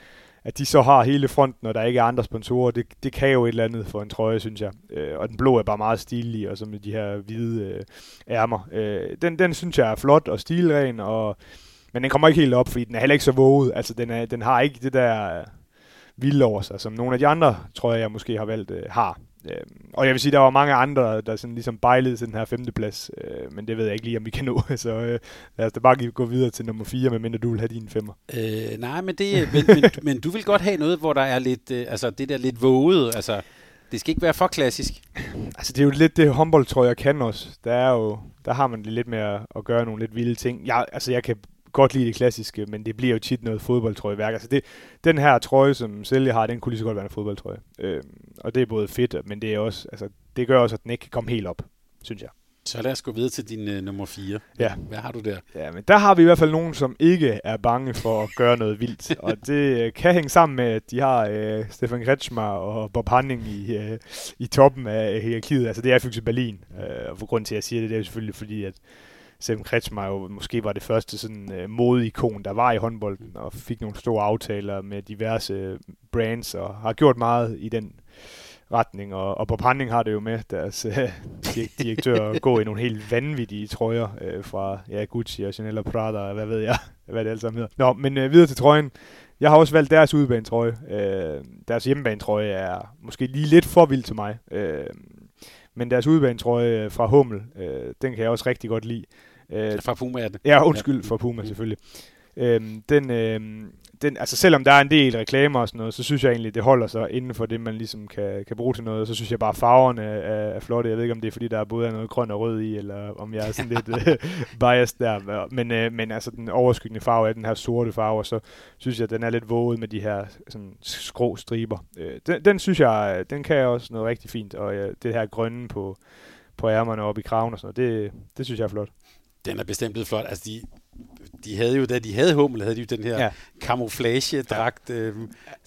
at de så har hele fronten, og der ikke er andre sponsorer. Det, det kan jo et eller andet for en trøje, synes jeg. Øh, og den blå er bare meget stilig, og så med de her hvide øh, ærmer. Øh, den, den synes jeg er flot og stilren, og, men den kommer ikke helt op, fordi den er heller ikke så våget. Altså, den, er, den har ikke det der vilde over sig, som nogle af de andre, tror jeg, jeg måske har valgt, øh, har. Øh, og jeg vil sige, der var mange andre, der sådan ligesom bejlede til den her femteplads, øh, men det ved jeg ikke lige, om vi kan <laughs> nå. Så øh, lad os da bare gå videre til nummer 4, medmindre du vil have din femmer. Øh, nej, men, det, men, men, <laughs> men du vil godt have noget, hvor der er lidt, øh, altså det der lidt våget, altså det skal ikke være for klassisk. Altså det er jo lidt det håndbold, tror jeg, kan også. Der er jo, der har man det lidt med at, at gøre nogle lidt vilde ting. Jeg, altså jeg kan godt lide det klassiske, men det bliver jo tit noget fodboldtrøje værk. Altså det, den her trøje, som Selje har, den kunne lige så godt være en fodboldtrøje. Øh, og det er både fedt, men det er også, altså, det gør også, at den ikke kan komme helt op, synes jeg. Så lad os gå videre til din uh, nummer 4. Ja. Hvad har du der? Ja, men der har vi i hvert fald nogen, som ikke er bange for at gøre noget vildt. <laughs> og det uh, kan hænge sammen med, at de har uh, Stefan Kretschmer og Bob Hanning i, uh, i toppen af hierarkiet. Altså det er Fyxe Berlin. Uh, og for grund til, at jeg siger det, det er jo selvfølgelig fordi, at Stefan Kretschmer jo måske var det første sådan uh, modeikon, der var i håndbolden, og fik nogle store aftaler med diverse brands, og har gjort meget i den retning, og, og på Panding har det jo med deres øh, <laughs> direktør at gå i nogle helt vanvittige trøjer øh, fra ja, Gucci og Chanel og Prada, og hvad ved jeg, <laughs> hvad det alt sammen hedder. Nå, men øh, videre til trøjen. Jeg har også valgt deres udebanetrøje. Øh, deres hjemmebanetrøje er måske lige lidt for vild til mig. Øh, men deres udebanetrøje fra Hummel, øh, den kan jeg også rigtig godt lide. Øh, fra Puma er det. Ja, undskyld, fra Puma selvfølgelig. Øh, den, øh, den, altså selvom der er en del reklamer og sådan noget, så synes jeg egentlig, det holder sig inden for det, man ligesom kan, kan bruge til noget. Og så synes jeg bare, at farverne er, er flotte. Jeg ved ikke, om det er, fordi der er både noget grøn og rød i, eller om jeg er sådan lidt uh, <laughs> biased der. Men, uh, men altså, den overskyggende farve er den her sorte farve, og så synes jeg, at den er lidt våget med de her sådan, skrå striber. Uh, den, den synes jeg, den kan også noget rigtig fint, og uh, det her grønne på, på ærmerne og op i kraven og sådan noget, det, det synes jeg er flot. Den er bestemt blevet flot. Altså, de, de havde jo, da de havde hummel, havde de jo den her ja. camouflage-dragt. Øh,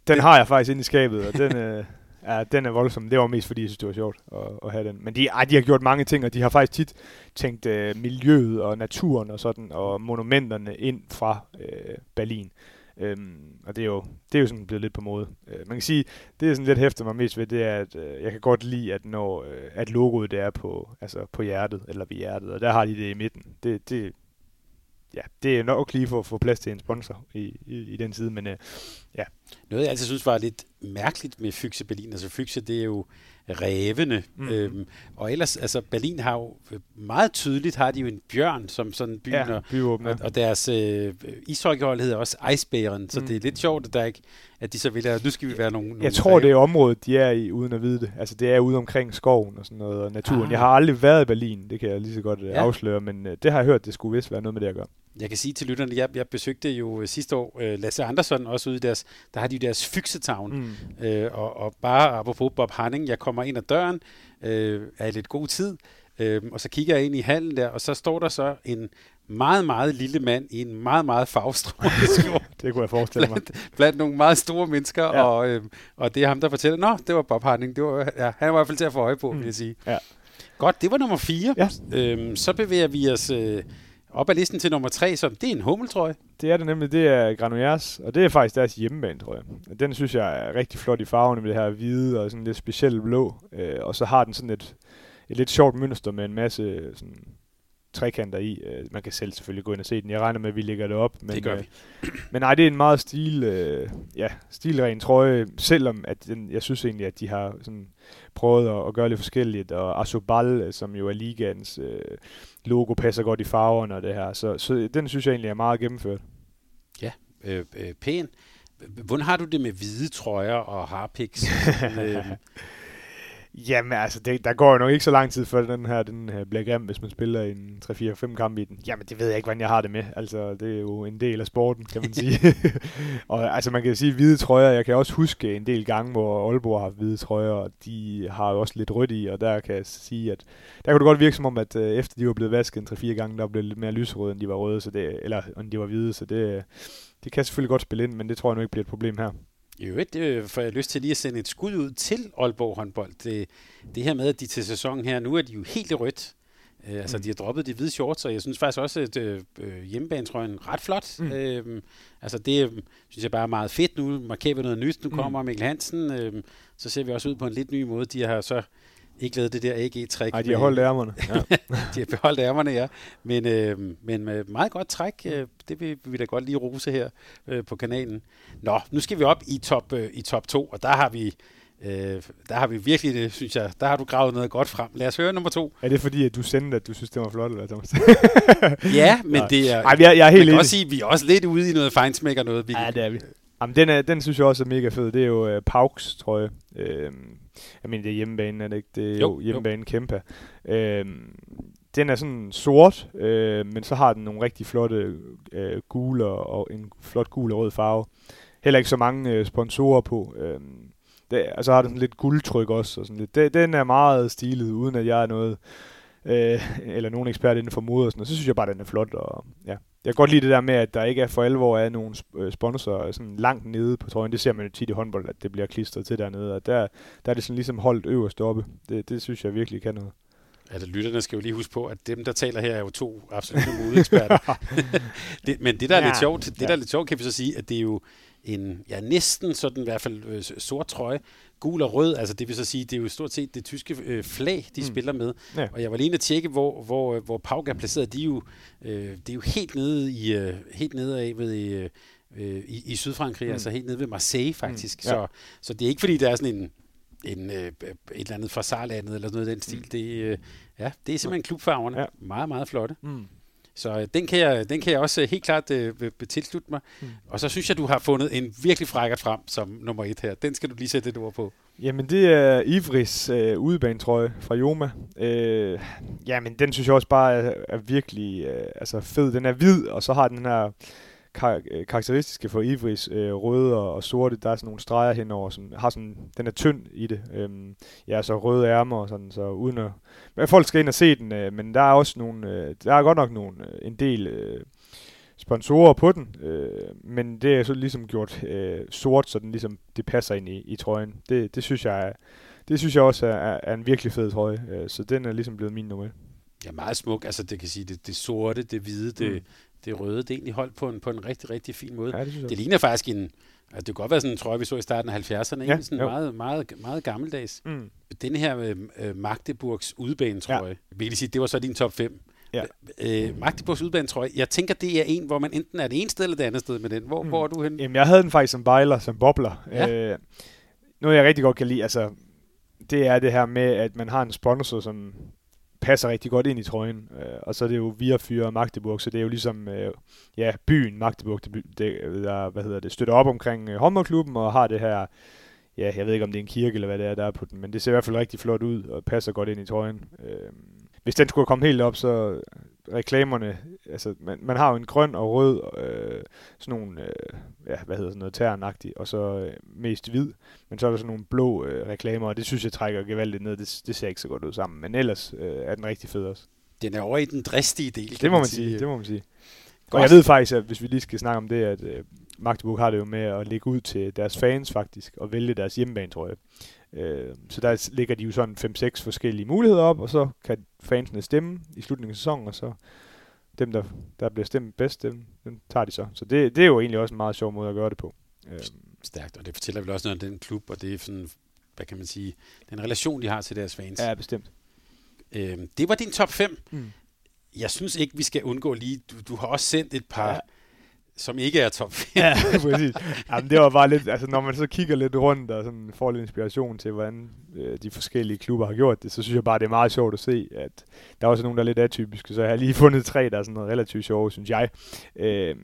den har jeg faktisk inde i skabet, og den, øh, ja, den er voldsom. Det var mest fordi, jeg synes, det var sjovt at, at have den. Men de, ej, de har gjort mange ting, og de har faktisk tit tænkt øh, miljøet og naturen og sådan, og monumenterne ind fra øh, Berlin. Øhm, og det er, jo, det er jo sådan blevet lidt på mode. Øh, man kan sige, det er sådan lidt hæfter mig mest ved, det er, at øh, jeg kan godt lide, at når øh, at logoet det er på, altså på hjertet, eller ved hjertet, og der har de det i midten. Det, det, ja, det er nok lige for at få plads til en sponsor i, i, i den side, men øh, ja. Noget jeg altid synes var lidt mærkeligt med Fyxe Berlin, altså Fyxe det er jo rævene, mm. øhm, og ellers, altså Berlin har jo meget tydeligt, har de jo en bjørn som sådan byen, ja, og, og, og deres øh, ishockeyhold hedder også Icebæren, så mm. det er lidt sjovt, at, der ikke, at de så vil, at nu skal vi være nogle, nogle Jeg tror, ræve. det er området, de er i, uden at vide det. Altså det er ude omkring skoven og sådan noget, og naturen. Ah. Jeg har aldrig været i Berlin, det kan jeg lige så godt øh, ja. afsløre, men øh, det har jeg hørt, det skulle vist være noget med det at gøre. Jeg kan sige til lytterne, jeg, jeg besøgte jo øh, sidste år uh, Lasse Andersson også ude i deres, der har de jo deres Fyxetown. Mm. Uh, og, og bare apropos Bob Hanning, jeg kommer ind ad døren, uh, er i lidt god tid, uh, og så kigger jeg ind i hallen der, og så står der så en meget, meget lille mand i en meget, meget farvestrålende <laughs> skjort. det kunne jeg forestille mig. Blandt, blandt nogle meget store mennesker, ja. og, øh, og det er ham, der fortæller, nå, det var Bob Hanning. Det var, ja, han var i hvert fald til at få øje på, mm. vil jeg sige. Ja. Godt, det var nummer 4. Ja. Øhm, så bevæger vi os øh, op ad listen til nummer 3, som det er en hummeltrøje. Det er det nemlig, det er Granollers, og det er faktisk deres hjemmebane, tror jeg. Den synes jeg er rigtig flot i farverne med det her hvide og sådan lidt specielt blå. Øh, og så har den sådan et, et lidt sjovt mønster med en masse sådan trekanter i. Øh, man kan selv selvfølgelig gå ind og se den. Jeg regner med, at vi lægger det op. Men, det gør vi. Øh, <clears throat> men nej, det er en meget stil, øh, ja, stilren trøje, selvom at den, jeg synes egentlig, at de har sådan prøvet at, at gøre lidt forskelligt. Og Asobal, som jo er ligaens øh, logo, passer godt i farverne og det her. Så, så den synes jeg egentlig er meget gennemført. Ja, øh, øh, pæn. Hvordan har du det med hvide trøjer og harpiks? <laughs> øh, Jamen altså, det, der går jo nok ikke så lang tid før den her, den her bliver grim, hvis man spiller en 3-4-5 kamp i den. Jamen det ved jeg ikke, hvordan jeg har det med. Altså, det er jo en del af sporten, kan man <laughs> sige. <laughs> og altså, man kan sige hvide trøjer. Jeg kan også huske en del gange, hvor Aalborg har hvide trøjer, og de har jo også lidt rødt i, og der kan jeg sige, at der kunne det godt virke som om, at øh, efter de var blevet vasket en 3-4 gange, der blev lidt mere lyserøde, end de var røde, så det, eller end de var hvide, så det, det kan selvfølgelig godt spille ind, men det tror jeg nu ikke bliver et problem her. I øvrigt det får jeg lyst til lige at sende et skud ud til Aalborg håndbold. Det, det her med, at de til sæsonen her, nu er de jo helt i rødt. Uh, altså, mm. de har droppet de hvide shorts, og jeg synes faktisk også, at uh, hjemmebanetrøjen ret flot. Mm. Uh, altså, det synes jeg bare er meget fedt. Nu markerer vi noget nyt. Nu mm. kommer Mikkel Hansen. Uh, så ser vi også ud på en lidt ny måde. De har så ikke lavet det der AG-træk. Nej, de har holdt ærmerne. Ja. <laughs> de har beholdt ærmerne, ja. Men, øh, men med meget godt træk, øh, det vil vi da godt lige rose her øh, på kanalen. Nå, nu skal vi op i top, øh, i top 2, og der har vi Øh, der har vi virkelig, det, synes jeg, der har du gravet noget godt frem. Lad os høre nummer to. Er det fordi, at du sendte, at du synes, det var flot, eller Thomas? <laughs> ja, men Nej. det er... Ej, jeg, jeg er helt man kan også sige, at vi er også lidt ude i noget fejnsmækker noget. Vi ja, det er vi. Jamen, den, er, den synes jeg også er mega fed. Det er jo uh, Pauks, tror jeg. Jeg mener, det er hjemmebane, er det ikke? Det er jo, jo hjemmebane Kæmpa. Uh, den er sådan sort, uh, men så har den nogle rigtig flotte uh, gule og en flot gul og rød farve. Heller ikke så mange uh, sponsorer på. Uh, det, altså har den sådan lidt guldtryk også. Og sådan lidt. Det, den er meget stilet, uden at jeg er noget, øh, eller nogen ekspert inden for mode og sådan og Så synes jeg bare, at den er flot. Og, ja. Jeg kan godt lide det der med, at der ikke er for alvor af nogen øh, sponsorer sådan langt nede på trøjen. Det ser man jo tit i håndbold, at det bliver klistret til dernede. Og der, der er det sådan ligesom holdt øverst oppe. Det, det synes jeg virkelig kan noget. Altså, lytterne skal jo lige huske på, at dem, der taler her, er jo to absolutte modeeksperter. <laughs> det, men det, der er ja, lidt sjovt, det, der er lidt sjovt, kan vi så sige, at det er jo en, ja, næsten sådan i hvert fald øh, sort trøje, gul og rød, altså det vil så sige, det er jo stort set det tyske øh, flag, de mm. spiller med. Ja. Og jeg var lige at tjekke, hvor, hvor, hvor Pauk er placeret. De er jo, øh, det er jo helt nede i, øh, helt nede af ved, øh, øh, i, i Sydfrankrig, mm. altså helt nede ved Marseille faktisk. Mm. Ja. Så, så det er ikke fordi, der er sådan en, en, øh, et eller andet fra Sarlandet eller noget af den stil. Mm. Det, øh, ja, det er simpelthen klubfarverne. Ja. Meget, meget flotte. Mm. Så øh, den kan, jeg, den kan jeg også øh, helt klart øh, tilslutte mig. Mm. Og så synes jeg, du har fundet en virkelig frækkert frem som nummer et her. Den skal du lige sætte et ord på. Jamen, det er Ivris øh, udebanetrøje fra Joma. Øh, jamen, den synes jeg også bare er, er virkelig øh, altså fed. Den er hvid, og så har den her kar- øh, karakteristiske for Ivris øh, røde og, og sorte. Der er sådan nogle streger henover, som har sådan, den er tynd i det. Øhm, ja, så røde ærmer og sådan, så uden at... Men folk skal ind og se den, øh, men der er også nogle, øh, der er godt nok nogle, øh, en del øh, sponsorer på den, øh, men det er så ligesom gjort øh, sort, så den ligesom, det passer ind i, i trøjen. Det, det synes jeg er, det synes jeg også er, er en virkelig fed trøje, øh, så den er ligesom blevet min nummer Ja, meget smuk. Altså, det kan sige, det, det sorte, det hvide, det, mm det røde, det er egentlig holdt på en, på en rigtig, rigtig fin måde. Ja, det, det ligner faktisk en, altså det kunne godt være sådan en trøje, vi så i starten af 70'erne, ja, sådan meget, meget, meget gammeldags. Mm. Den her øh, øh Magdeburgs udbanetrøje, ja. vil sige, det var så din top 5. Ja. Øh, Magdeburgs udbanetrøje, jeg tænker, det er en, hvor man enten er det ene sted eller det andet sted med den. Hvor, mm. hvor er du henne? Jamen, jeg havde den faktisk som bejler, som bobler. Ja. Øh, noget, jeg rigtig godt kan lide, altså, det er det her med, at man har en sponsor, som passer rigtig godt ind i trøjen. Øh, og så er det jo via fyre Magdeburg, så det er jo ligesom øh, ja, byen Magdeburg, det, det, der, hvad hedder det, støtter op omkring øh, håndboldklubben og har det her, ja, jeg ved ikke om det er en kirke eller hvad det er, der er på den, men det ser i hvert fald rigtig flot ud og passer godt ind i trøjen. Øh, hvis den skulle komme helt op, så reklamerne, altså man, man har jo en grøn og rød, øh, sådan nogle, øh, ja, hvad hedder sådan noget, ternagtigt, og så øh, mest hvid, men så er der sådan nogle blå øh, reklamer, og det synes jeg trækker gevaldigt ned, det, det ser ikke så godt ud sammen, men ellers øh, er den rigtig fed også. Den er over i den dristige del, Det må man sige, sige, det må man sige. Og jeg ved faktisk, at hvis vi lige skal snakke om det, at øh, Magdeburg har det jo med at lægge ud til deres fans faktisk, og vælge deres hjemmebane, tror jeg. Øh, så der ligger de jo sådan 5-6 forskellige muligheder op, og så kan fansene stemme i slutningen af sæsonen, og så dem, der, der bliver stemt bedst, dem, dem tager de så. Så det, det er jo egentlig også en meget sjov måde at gøre det på. Øh. Stærkt, og det fortæller vel også noget om den klub, og det er sådan, hvad kan man sige, den relation, de har til deres fans. Ja, bestemt. Øh, det var din top 5. Mm. Jeg synes ikke, vi skal undgå lige, du, du har også sendt et par... Som ikke er top 4. ja, <laughs> præcis. Jamen, det var bare lidt, altså når man så kigger lidt rundt og sådan får lidt inspiration til, hvordan øh, de forskellige klubber har gjort det, så synes jeg bare, det er meget sjovt at se, at der er også nogen, der er lidt atypiske, så jeg har lige fundet tre, der er sådan noget relativt sjove, synes jeg. Øh,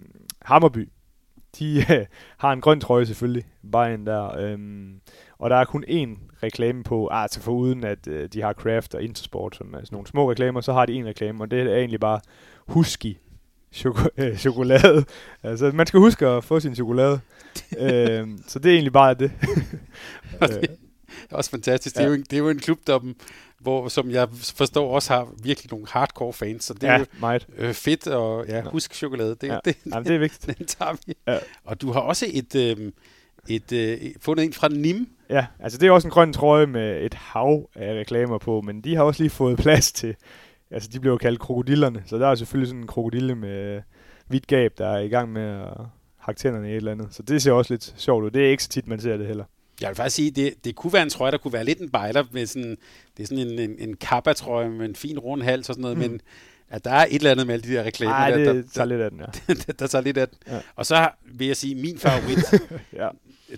Hammerby, de øh, har en grøn trøje selvfølgelig, bare en der, øh, og der er kun én reklame på, altså for uden at øh, de har Craft og Intersport, som er sådan nogle små reklamer, så har de en reklame, og det er egentlig bare Husky choko- øh, chokolade. Altså, man skal huske at få sin chokolade. <laughs> øh, så det er egentlig bare det. <laughs> det er også fantastisk. Ja. Det, er jo en, det er jo en klub, der, hvor, som jeg forstår også har virkelig nogle hardcore fans, så det ja, er jo meget. Øh, fedt og ja, husk chokolade. Det, ja. det, Jamen, det er vigtigt. <laughs> Den tager vi. Ja. Og du har også et, øh, et, øh, fundet en fra Nim. Ja, altså det er også en grøn trøje med et hav af reklamer på, men de har også lige fået plads til altså de bliver jo kaldt krokodillerne, så der er selvfølgelig sådan en krokodille med hvidt gab, der er i gang med at hakke tænderne i et eller andet. Så det ser også lidt sjovt ud. Det er ikke så tit, man ser det heller. Jeg vil faktisk sige, det, det kunne være en trøje, der kunne være lidt en bejler med sådan, det er sådan en, en, en kappa-trøje med en fin rund hals og sådan noget, mm. men at der er et eller andet med alle de der reklamer. Nej, der, det der, tager lidt af den, ja. <laughs> der, der tager lidt af den. Ja. Og så vil jeg sige, min favorit, <laughs> ja.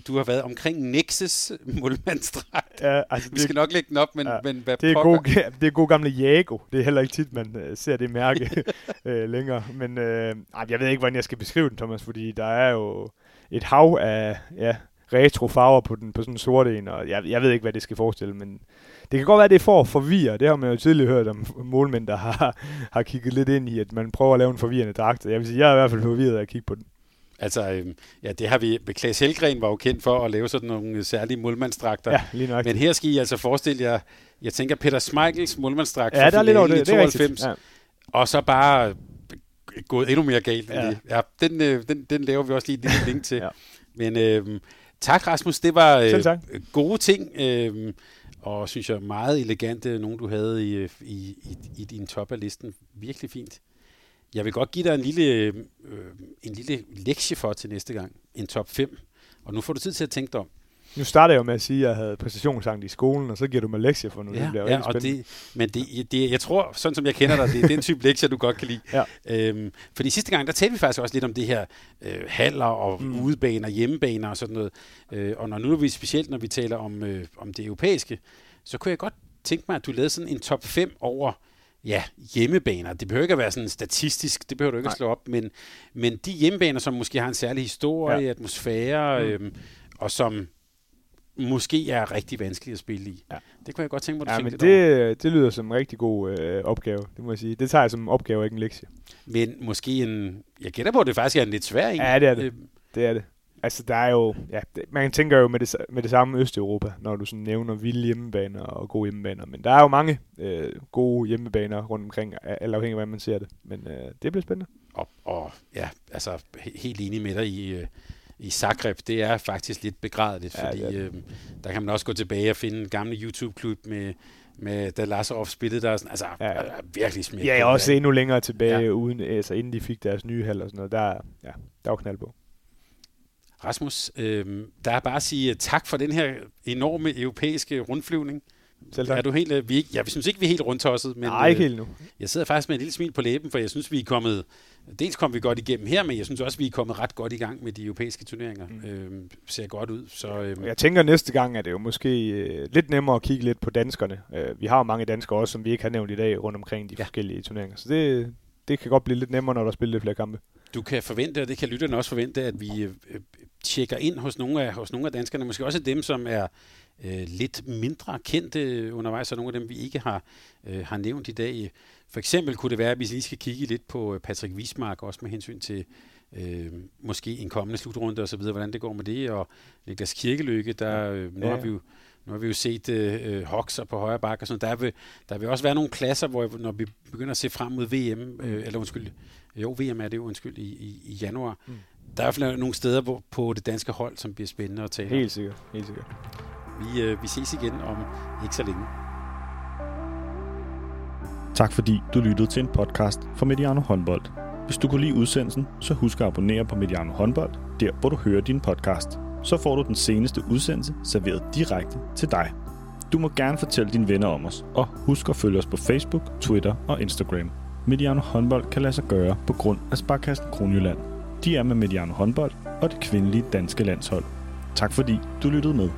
Du har været omkring Nexus målmandsdragt. ja altså, Vi skal nok lægge den op, men, Ja, men hvad det er, pokker? god, det er god gamle Jago. Det er heller ikke tit, man øh, ser det mærke <laughs> øh, længere. Men øh, ej, jeg ved ikke, hvordan jeg skal beskrive den, Thomas, fordi der er jo et hav af ja, retro farver på, den, på sådan en sort en, og jeg, jeg ved ikke, hvad det skal forestille, men det kan godt være, at det er for at forvirre. Det har man jo tidligere hørt om målmænd, der har, har kigget lidt ind i, at man prøver at lave en forvirrende dragt. Jeg vil sige, jeg er i hvert fald forvirret af at kigge på den. Altså, øhm, ja, det har vi... Klaas Helgren var jo kendt for at lave sådan nogle særlige målmandsdragter. Ja, lige nok. Men her skal I altså forestille jer, jeg tænker Peter Schmeichels målmandsdragt Ja, der er lidt over finalen det. i Det er 92, rigtigt. Ja. og så bare gået endnu mere galt Ja. end det. Ja, den, øh, den, den laver vi også lige lille link til. Ja. Men øh, tak Rasmus, det var øh, gode ting, øh, og synes jeg meget elegante, nogen du havde i, øh, i, i, i din top af listen. Virkelig fint. Jeg vil godt give dig en lille, øh, en lille lektie for til næste gang. En top 5. Og nu får du tid til at tænke dig om. Nu starter jeg jo med at sige, at jeg havde præstationsangst i skolen, og så giver du mig lektier for nu. det bliver ja og det, men det, det, jeg tror, sådan som jeg kender dig, det er den type lektier, du godt kan lide. <laughs> Ja. Øhm, fordi sidste gang, der talte vi faktisk også lidt om det her øh, haller og mm. udebaner, hjemmebaner og sådan noget. Øh, og når nu er vi specielt, når vi taler om, øh, om det europæiske, så kunne jeg godt tænke mig, at du lavede sådan en top 5 over ja, hjemmebaner. Det behøver ikke at være sådan statistisk, det behøver du ikke Nej. At slå op, men, men de hjemmebaner, som måske har en særlig historie, ja. atmosfære, Mm. øhm, og som måske er rigtig vanskelige at spille i. Ja. Det kunne jeg godt tænke mig, at du Ja, men lidt over. det, det lyder som en rigtig god øh, opgave, det må jeg sige. Det tager jeg som en opgave, ikke en lektie. Men måske en... Jeg gætter på, at det faktisk er en lidt svær en. Ja, det er det. Øh, Det er det. Altså, der er jo... Ja, det, man tænker jo med det, med det samme Østeuropa, når du sådan nævner vilde hjemmebaner og gode hjemmebaner. Men der er jo mange øh, gode hjemmebaner rundt omkring, alt afhængig af, hvordan man ser det. Men øh, det bliver spændende. Og, og ja, altså he- helt enig med dig i, øh, i Zagreb. Det er faktisk lidt begrædeligt, Ja, fordi øh, der kan man også gå tilbage og finde en gammel YouTube-klub med, med da Lazarov spillede der. Sådan, altså, Ja, virkelig smidt. Ja, også endnu længere tilbage, Ja. uden, altså, inden de fik deres nye hal og sådan noget. Der, er- ja, der var knald på. Rasmus, øh, der er bare at sige øh, tak for den her enorme europæiske rundflyvning. Selv Er tak. du helt, øh, vi, er ikke- ja, vi synes ikke, vi er helt rundtosset, men Nej, ikke øh, helt nu. Jeg sidder faktisk med et lille smil på læben, for jeg synes, vi er kommet... Dels kom vi godt igennem her, men jeg synes også, vi er kommet ret godt i gang med de europæiske turneringer. Mm. Øhm, ser godt ud, så... Øhm, Jeg tænker næste gang, at det er jo måske øh, lidt nemmere at kigge lidt på danskerne. Øh, vi har jo mange danskere også, som vi ikke har nævnt i dag, rundt omkring de Ja. forskellige turneringer. Så det, det kan godt blive lidt nemmere, når der spiller lidt flere kampe. Du kan forvente, og det kan lytterne også forvente, at vi øh, øh, tjekker ind hos nogle, af, hos nogle af danskerne. Måske også dem, som er øh, lidt mindre kendte undervejs, og nogle af dem, vi ikke har, øh, har nævnt i dag. For eksempel kunne det være, at vi lige skal kigge lidt på øh, Patrick Wismark, også med hensyn til øh, måske en kommende slutrunde osv., hvordan det går med det. Og Niklas Kirkelykke, der, øh, nu Ja, har vi jo nu har vi jo set øh, Hoxer på højre bakke og sådan. Der vil, der vil også være nogle klasser, hvor når vi begynder at se frem mod VM, øh, eller undskyld, jo VM er det jo undskyld, i, i, i januar. Mm. Der er i hvert fald nogle steder hvor, på det danske hold, som bliver spændende at tale. Helt sikkert. Helt sikkert. Vi, øh, vi ses igen om ikke så længe. Tak fordi du lyttede til en podcast fra Mediano Håndbold. Hvis du kunne lide udsendelsen, så husk at abonnere på Mediano Håndbold, der hvor du hører din podcast. Så får du den seneste udsendelse serveret direkte til dig. Du må gerne fortælle dine venner om os, og husk at følge os på Facebook, Twitter og Instagram. Mediano Håndbold kan lade sig gøre på grund af Sparkassen Kronjylland. De er med Mediano Håndbold og det kvindelige danske landshold. Tak fordi du lyttede med.